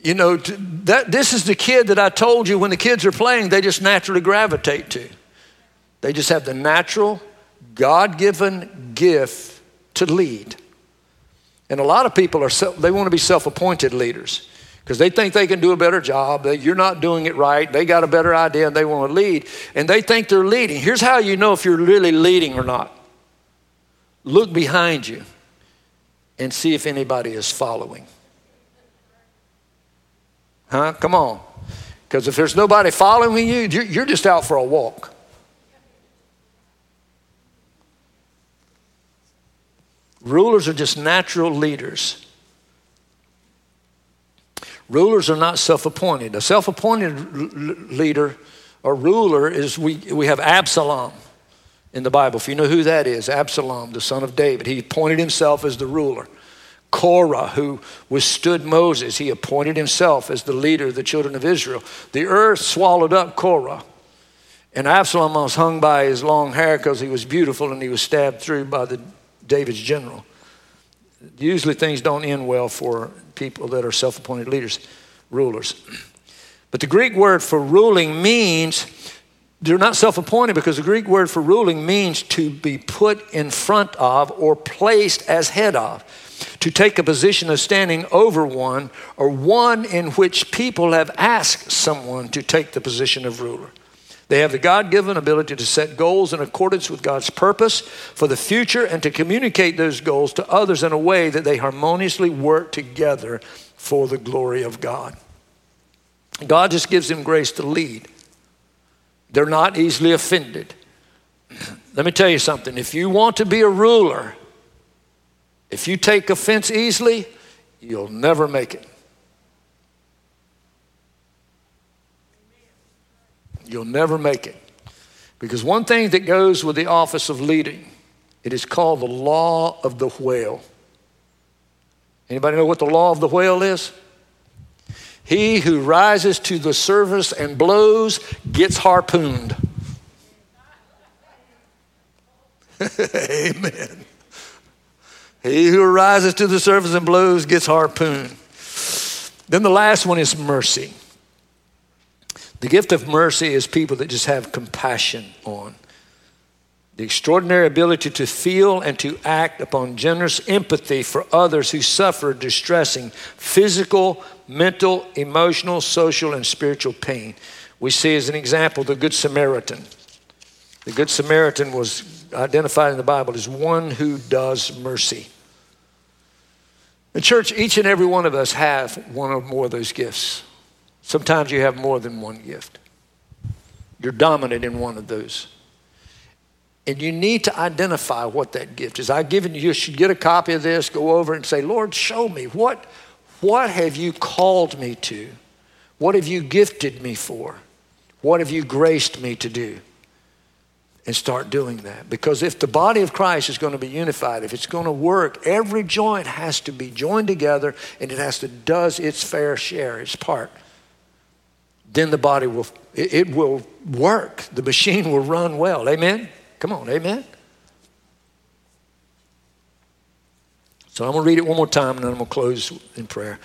You know, that, this is the kid that I told you when the kids are playing, they just naturally gravitate to. They just have the natural, God given gift to lead. And a lot of people are, they want to be self appointed leaders because they think they can do a better job. You're not doing it right. They got a better idea and they want to lead. And they think they're leading. Here's how you know if you're really leading or not look behind you and see if anybody is following. Huh? Come on. Because if there's nobody following you, you're just out for a walk. Rulers are just natural leaders. Rulers are not self appointed. A self appointed leader or ruler is we, we have Absalom in the Bible. If you know who that is, Absalom, the son of David, he appointed himself as the ruler. Korah, who withstood Moses, he appointed himself as the leader of the children of Israel. The earth swallowed up Korah. And Absalom was hung by his long hair because he was beautiful and he was stabbed through by the David's general. Usually things don't end well for people that are self appointed leaders, rulers. But the Greek word for ruling means they're not self appointed because the Greek word for ruling means to be put in front of or placed as head of, to take a position of standing over one, or one in which people have asked someone to take the position of ruler. They have the God given ability to set goals in accordance with God's purpose for the future and to communicate those goals to others in a way that they harmoniously work together for the glory of God. God just gives them grace to lead. They're not easily offended. Let me tell you something. If you want to be a ruler, if you take offense easily, you'll never make it. You'll never make it. Because one thing that goes with the office of leading, it is called the law of the whale. Anybody know what the law of the whale is? He who rises to the surface and blows gets harpooned. Amen. He who rises to the surface and blows gets harpooned. Then the last one is mercy. The gift of mercy is people that just have compassion on. The extraordinary ability to feel and to act upon generous empathy for others who suffer distressing physical, mental, emotional, social, and spiritual pain. We see as an example the Good Samaritan. The Good Samaritan was identified in the Bible as one who does mercy. The church, each and every one of us have one or more of those gifts. Sometimes you have more than one gift. You're dominant in one of those. And you need to identify what that gift is. I've given you, you should get a copy of this, go over and say, Lord, show me what, what have you called me to? What have you gifted me for? What have you graced me to do? And start doing that. Because if the body of Christ is going to be unified, if it's going to work, every joint has to be joined together and it has to does its fair share, its part then the body will, it, will work. The machine will run well. Amen? Come on, amen? So I'm going to read it one more time and then I'm going to close in prayer.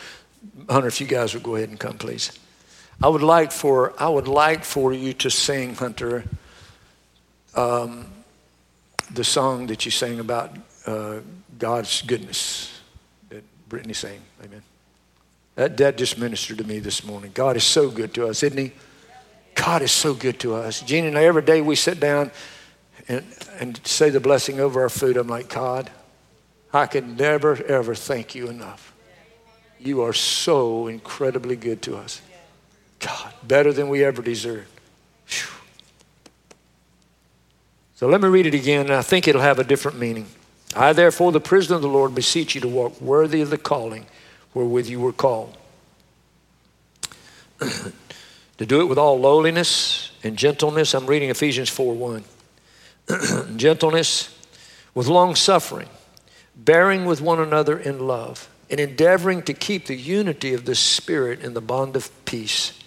Hunter, if you guys would go ahead and come, please. I would like for, I would like for you to sing, Hunter, um, the song that you sang about uh, God's goodness that Brittany sang. Amen. That, that just ministered to me this morning. God is so good to us, isn't He? God is so good to us. Jeannie and I, every day we sit down and, and say the blessing over our food, I'm like, God, I can never, ever thank you enough. You are so incredibly good to us. God, better than we ever deserved. Whew. So let me read it again, and I think it'll have a different meaning. I, therefore, the prisoner of the Lord, beseech you to walk worthy of the calling wherewith you were called. to do it with all lowliness and gentleness. I'm reading Ephesians 4 1. gentleness with long suffering, bearing with one another in love, and endeavoring to keep the unity of the Spirit in the bond of peace.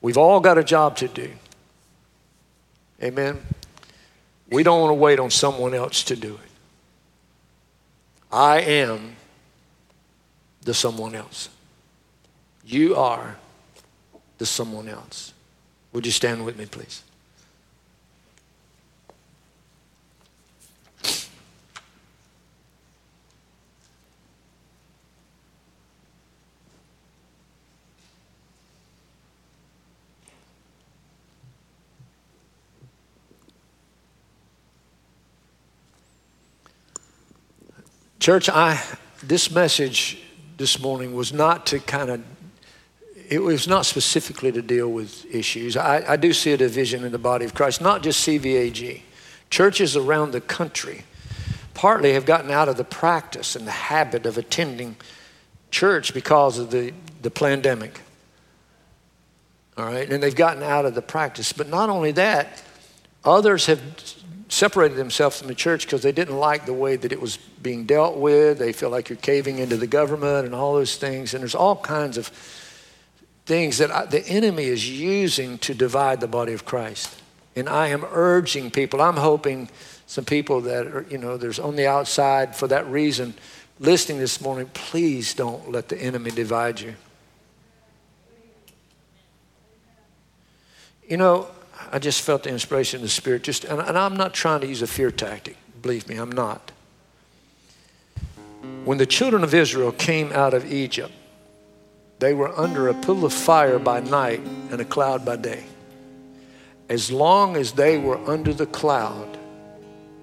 We've all got a job to do. Amen. We don't want to wait on someone else to do it. I am the someone else. You are the someone else. Would you stand with me, please? Church, I this message this morning was not to kind of, it was not specifically to deal with issues. I, I do see a division in the body of Christ, not just CVAG. Churches around the country partly have gotten out of the practice and the habit of attending church because of the, the pandemic. All right, and they've gotten out of the practice. But not only that, others have separated themselves from the church because they didn't like the way that it was being dealt with. They feel like you're caving into the government and all those things. And there's all kinds of things that the enemy is using to divide the body of Christ. And I am urging people, I'm hoping some people that are, you know, there's on the outside for that reason listening this morning, please don't let the enemy divide you. You know, I just felt the inspiration of the Spirit. Just, and, and I'm not trying to use a fear tactic. Believe me, I'm not. When the children of Israel came out of Egypt, they were under a pillar of fire by night and a cloud by day. As long as they were under the cloud,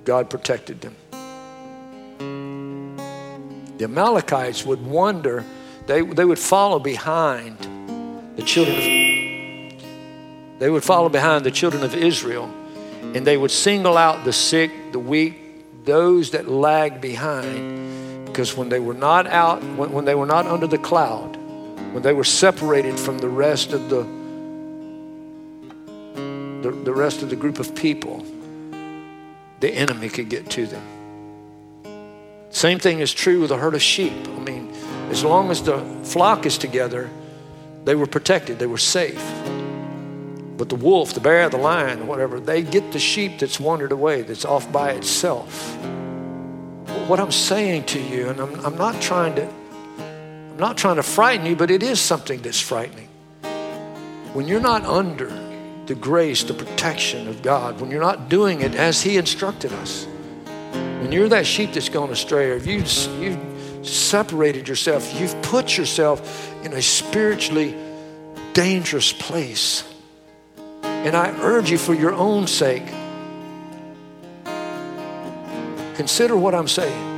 God protected them. The Amalekites would wonder, they, they would follow behind the children of they would follow behind the children of Israel and they would single out the sick, the weak, those that lagged behind. Because when they were not out, when, when they were not under the cloud, when they were separated from the rest of the, the, the rest of the group of people, the enemy could get to them. Same thing is true with a herd of sheep. I mean, as long as the flock is together, they were protected, they were safe. But the wolf, the bear, the lion, whatever, they get the sheep that's wandered away, that's off by itself. what I'm saying to you, and I'm, I'm not trying to, I'm not trying to frighten you, but it is something that's frightening. When you're not under the grace, the protection of God, when you're not doing it as He instructed us, when you're that sheep that's gone astray, or if you, you've separated yourself, you've put yourself in a spiritually dangerous place. And I urge you for your own sake, consider what I'm saying.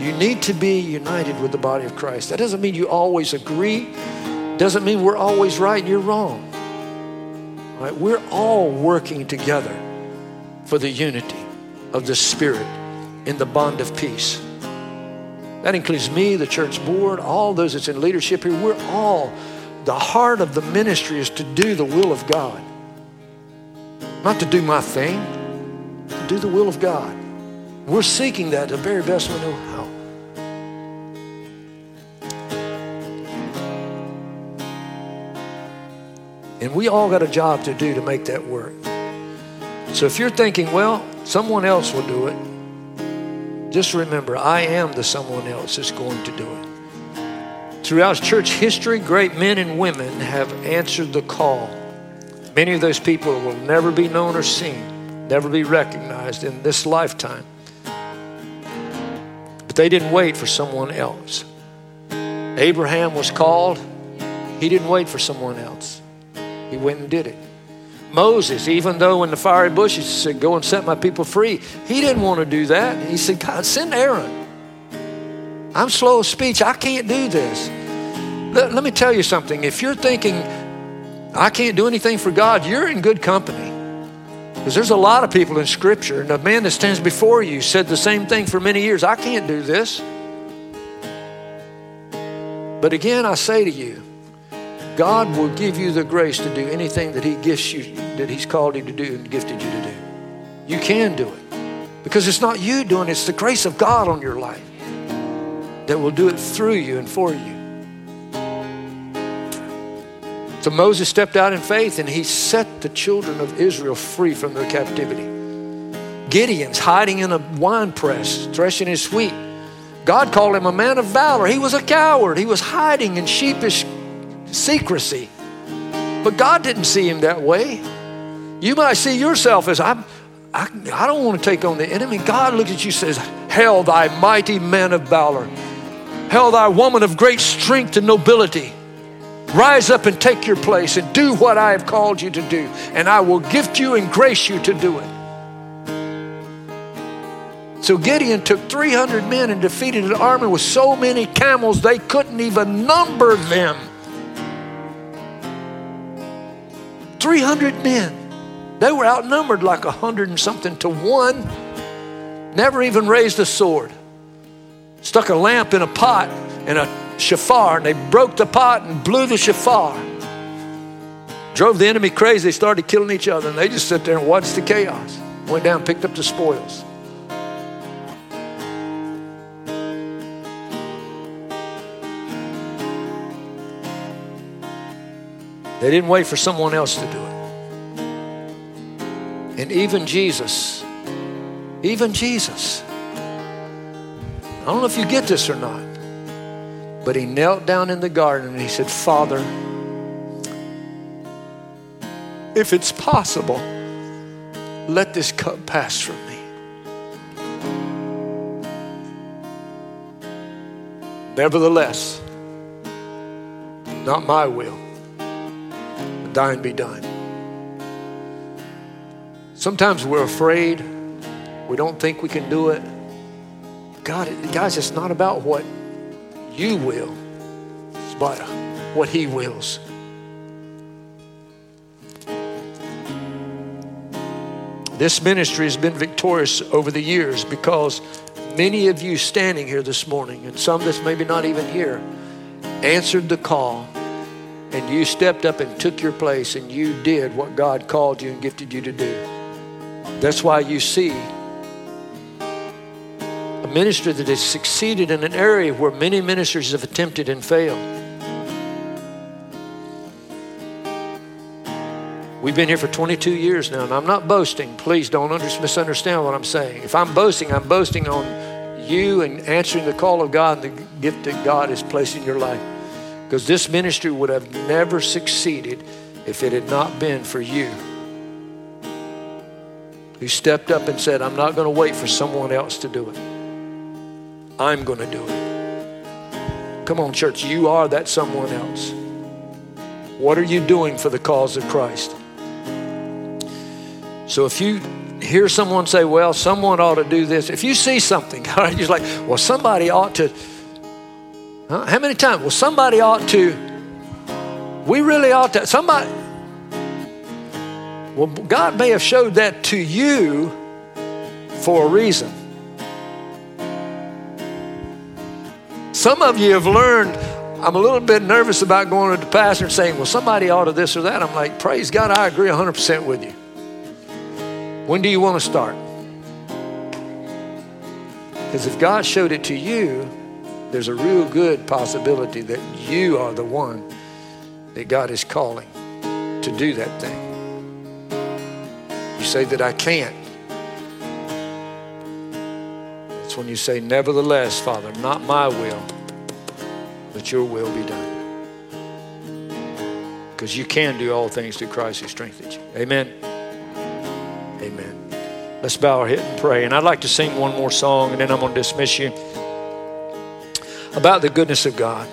You need to be united with the body of Christ. That doesn't mean you always agree. Doesn't mean we're always right and you're wrong. We're all working together for the unity of the Spirit in the bond of peace. That includes me, the church board, all those that's in leadership here. We're all, the heart of the ministry is to do the will of God. Not to do my thing, to do the will of God. We're seeking that the very best we know how. And we all got a job to do to make that work. So if you're thinking, well, someone else will do it, just remember, I am the someone else that's going to do it. Throughout church history, great men and women have answered the call. Many of those people will never be known or seen, never be recognized in this lifetime. But they didn't wait for someone else. Abraham was called, he didn't wait for someone else. He went and did it. Moses, even though in the fiery bushes he said, Go and set my people free, he didn't want to do that. He said, God, send Aaron. I'm slow of speech. I can't do this. Let, let me tell you something. If you're thinking, I can't do anything for God, you're in good company. Because there's a lot of people in Scripture, and the man that stands before you said the same thing for many years I can't do this. But again, I say to you, God will give you the grace to do anything that He gifts you, that He's called you to do and gifted you to do. You can do it. Because it's not you doing it, it's the grace of God on your life that will do it through you and for you. So Moses stepped out in faith and he set the children of Israel free from their captivity. Gideon's hiding in a wine press, threshing his wheat. God called him a man of valor. He was a coward. He was hiding in sheepish secrecy. But God didn't see him that way. You might see yourself as I'm, I, I don't want to take on the enemy. God looks at you and says, Hail, thy mighty man of valor. Hail, thy woman of great strength and nobility. Rise up and take your place and do what I have called you to do, and I will gift you and grace you to do it. So Gideon took 300 men and defeated an army with so many camels they couldn't even number them. 300 men. They were outnumbered like a hundred and something to one. Never even raised a sword. Stuck a lamp in a pot and a shofar, and they broke the pot and blew the shofar. Drove the enemy crazy. They started killing each other, and they just sit there and watched the chaos. Went down, picked up the spoils. They didn't wait for someone else to do it. And even Jesus, even Jesus, I don't know if you get this or not, but he knelt down in the garden and he said, Father, if it's possible, let this cup pass from me. Nevertheless, not my will, but thine be done. Sometimes we're afraid. We don't think we can do it. God, guys, it's not about what you will, but what He wills. This ministry has been victorious over the years because many of you standing here this morning, and some that's maybe not even here, answered the call and you stepped up and took your place and you did what God called you and gifted you to do. That's why you see minister that has succeeded in an area where many ministers have attempted and failed. We've been here for 22 years now, and I'm not boasting. Please don't misunderstand what I'm saying. If I'm boasting, I'm boasting on you and answering the call of God and the gift that God has placed in your life. Because this ministry would have never succeeded if it had not been for you who stepped up and said, I'm not going to wait for someone else to do it. I'm going to do it. Come on, church, you are that someone else. What are you doing for the cause of Christ? So if you hear someone say, well, someone ought to do this, if you see something, you're like, well, somebody ought to. Huh? How many times? Well, somebody ought to. We really ought to. Somebody. Well, God may have showed that to you for a reason. Some of you have learned, I'm a little bit nervous about going to the pastor and saying, well, somebody ought to this or that. I'm like, praise God, I agree 100% with you. When do you want to start? Because if God showed it to you, there's a real good possibility that you are the one that God is calling to do that thing. You say that I can't. When you say, Nevertheless, Father, not my will, but your will be done. Because you can do all things through Christ who strengthens you. Amen. Amen. Let's bow our head and pray. And I'd like to sing one more song, and then I'm going to dismiss you about the goodness of God.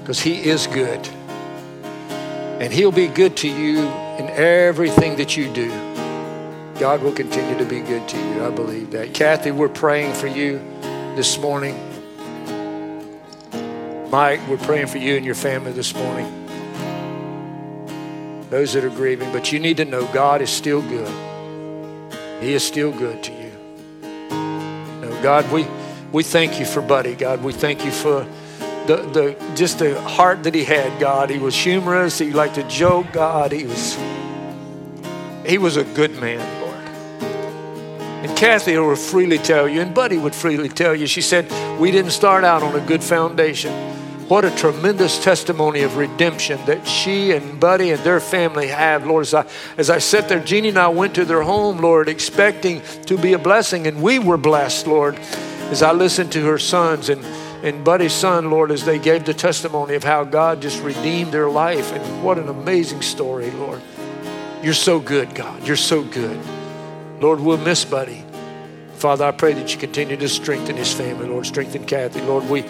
Because He is good. And He'll be good to you in everything that you do. God will continue to be good to you. I believe that. Kathy, we're praying for you this morning. Mike, we're praying for you and your family this morning. Those that are grieving, but you need to know God is still good. He is still good to you. No, God, we, we thank you for Buddy, God. We thank you for the, the just the heart that he had, God. He was humorous. He liked to joke, God. He was he was a good man. Kathy will freely tell you, and Buddy would freely tell you, she said, We didn't start out on a good foundation. What a tremendous testimony of redemption that she and Buddy and their family have, Lord. As I, as I sat there, Jeannie and I went to their home, Lord, expecting to be a blessing, and we were blessed, Lord, as I listened to her sons and, and Buddy's son, Lord, as they gave the testimony of how God just redeemed their life. And what an amazing story, Lord. You're so good, God. You're so good. Lord, we'll miss Buddy. Father, I pray that you continue to strengthen his family, Lord. Strengthen Kathy. Lord, we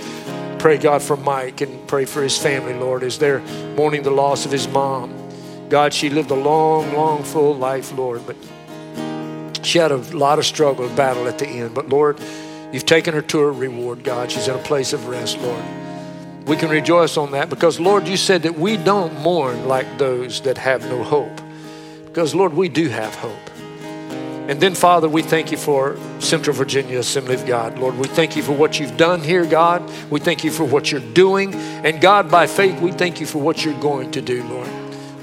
pray, God, for Mike and pray for his family, Lord, as they're mourning the loss of his mom. God, she lived a long, long, full life, Lord, but she had a lot of struggle and battle at the end. But Lord, you've taken her to her reward, God. She's in a place of rest, Lord. We can rejoice on that because, Lord, you said that we don't mourn like those that have no hope. Because, Lord, we do have hope. And then, Father, we thank you for Central Virginia Assembly of God. Lord, we thank you for what you've done here, God. We thank you for what you're doing. And God, by faith, we thank you for what you're going to do, Lord.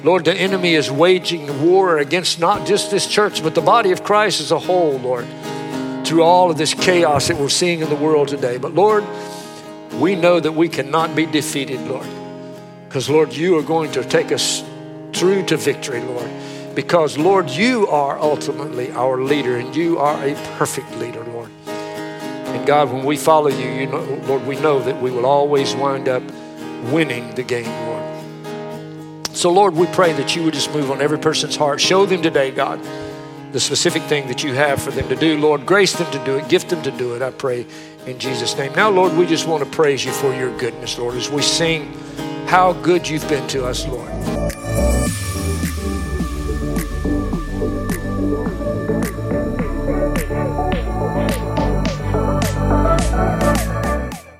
Lord, the enemy is waging war against not just this church, but the body of Christ as a whole, Lord, through all of this chaos that we're seeing in the world today. But Lord, we know that we cannot be defeated, Lord, because, Lord, you are going to take us through to victory, Lord because, Lord, you are ultimately our leader and you are a perfect leader, Lord. And God, when we follow you, you know, Lord, we know that we will always wind up winning the game, Lord. So, Lord, we pray that you would just move on every person's heart. Show them today, God, the specific thing that you have for them to do. Lord, grace them to do it, gift them to do it, I pray in Jesus' name. Now, Lord, we just want to praise you for your goodness, Lord, as we sing how good you've been to us, Lord.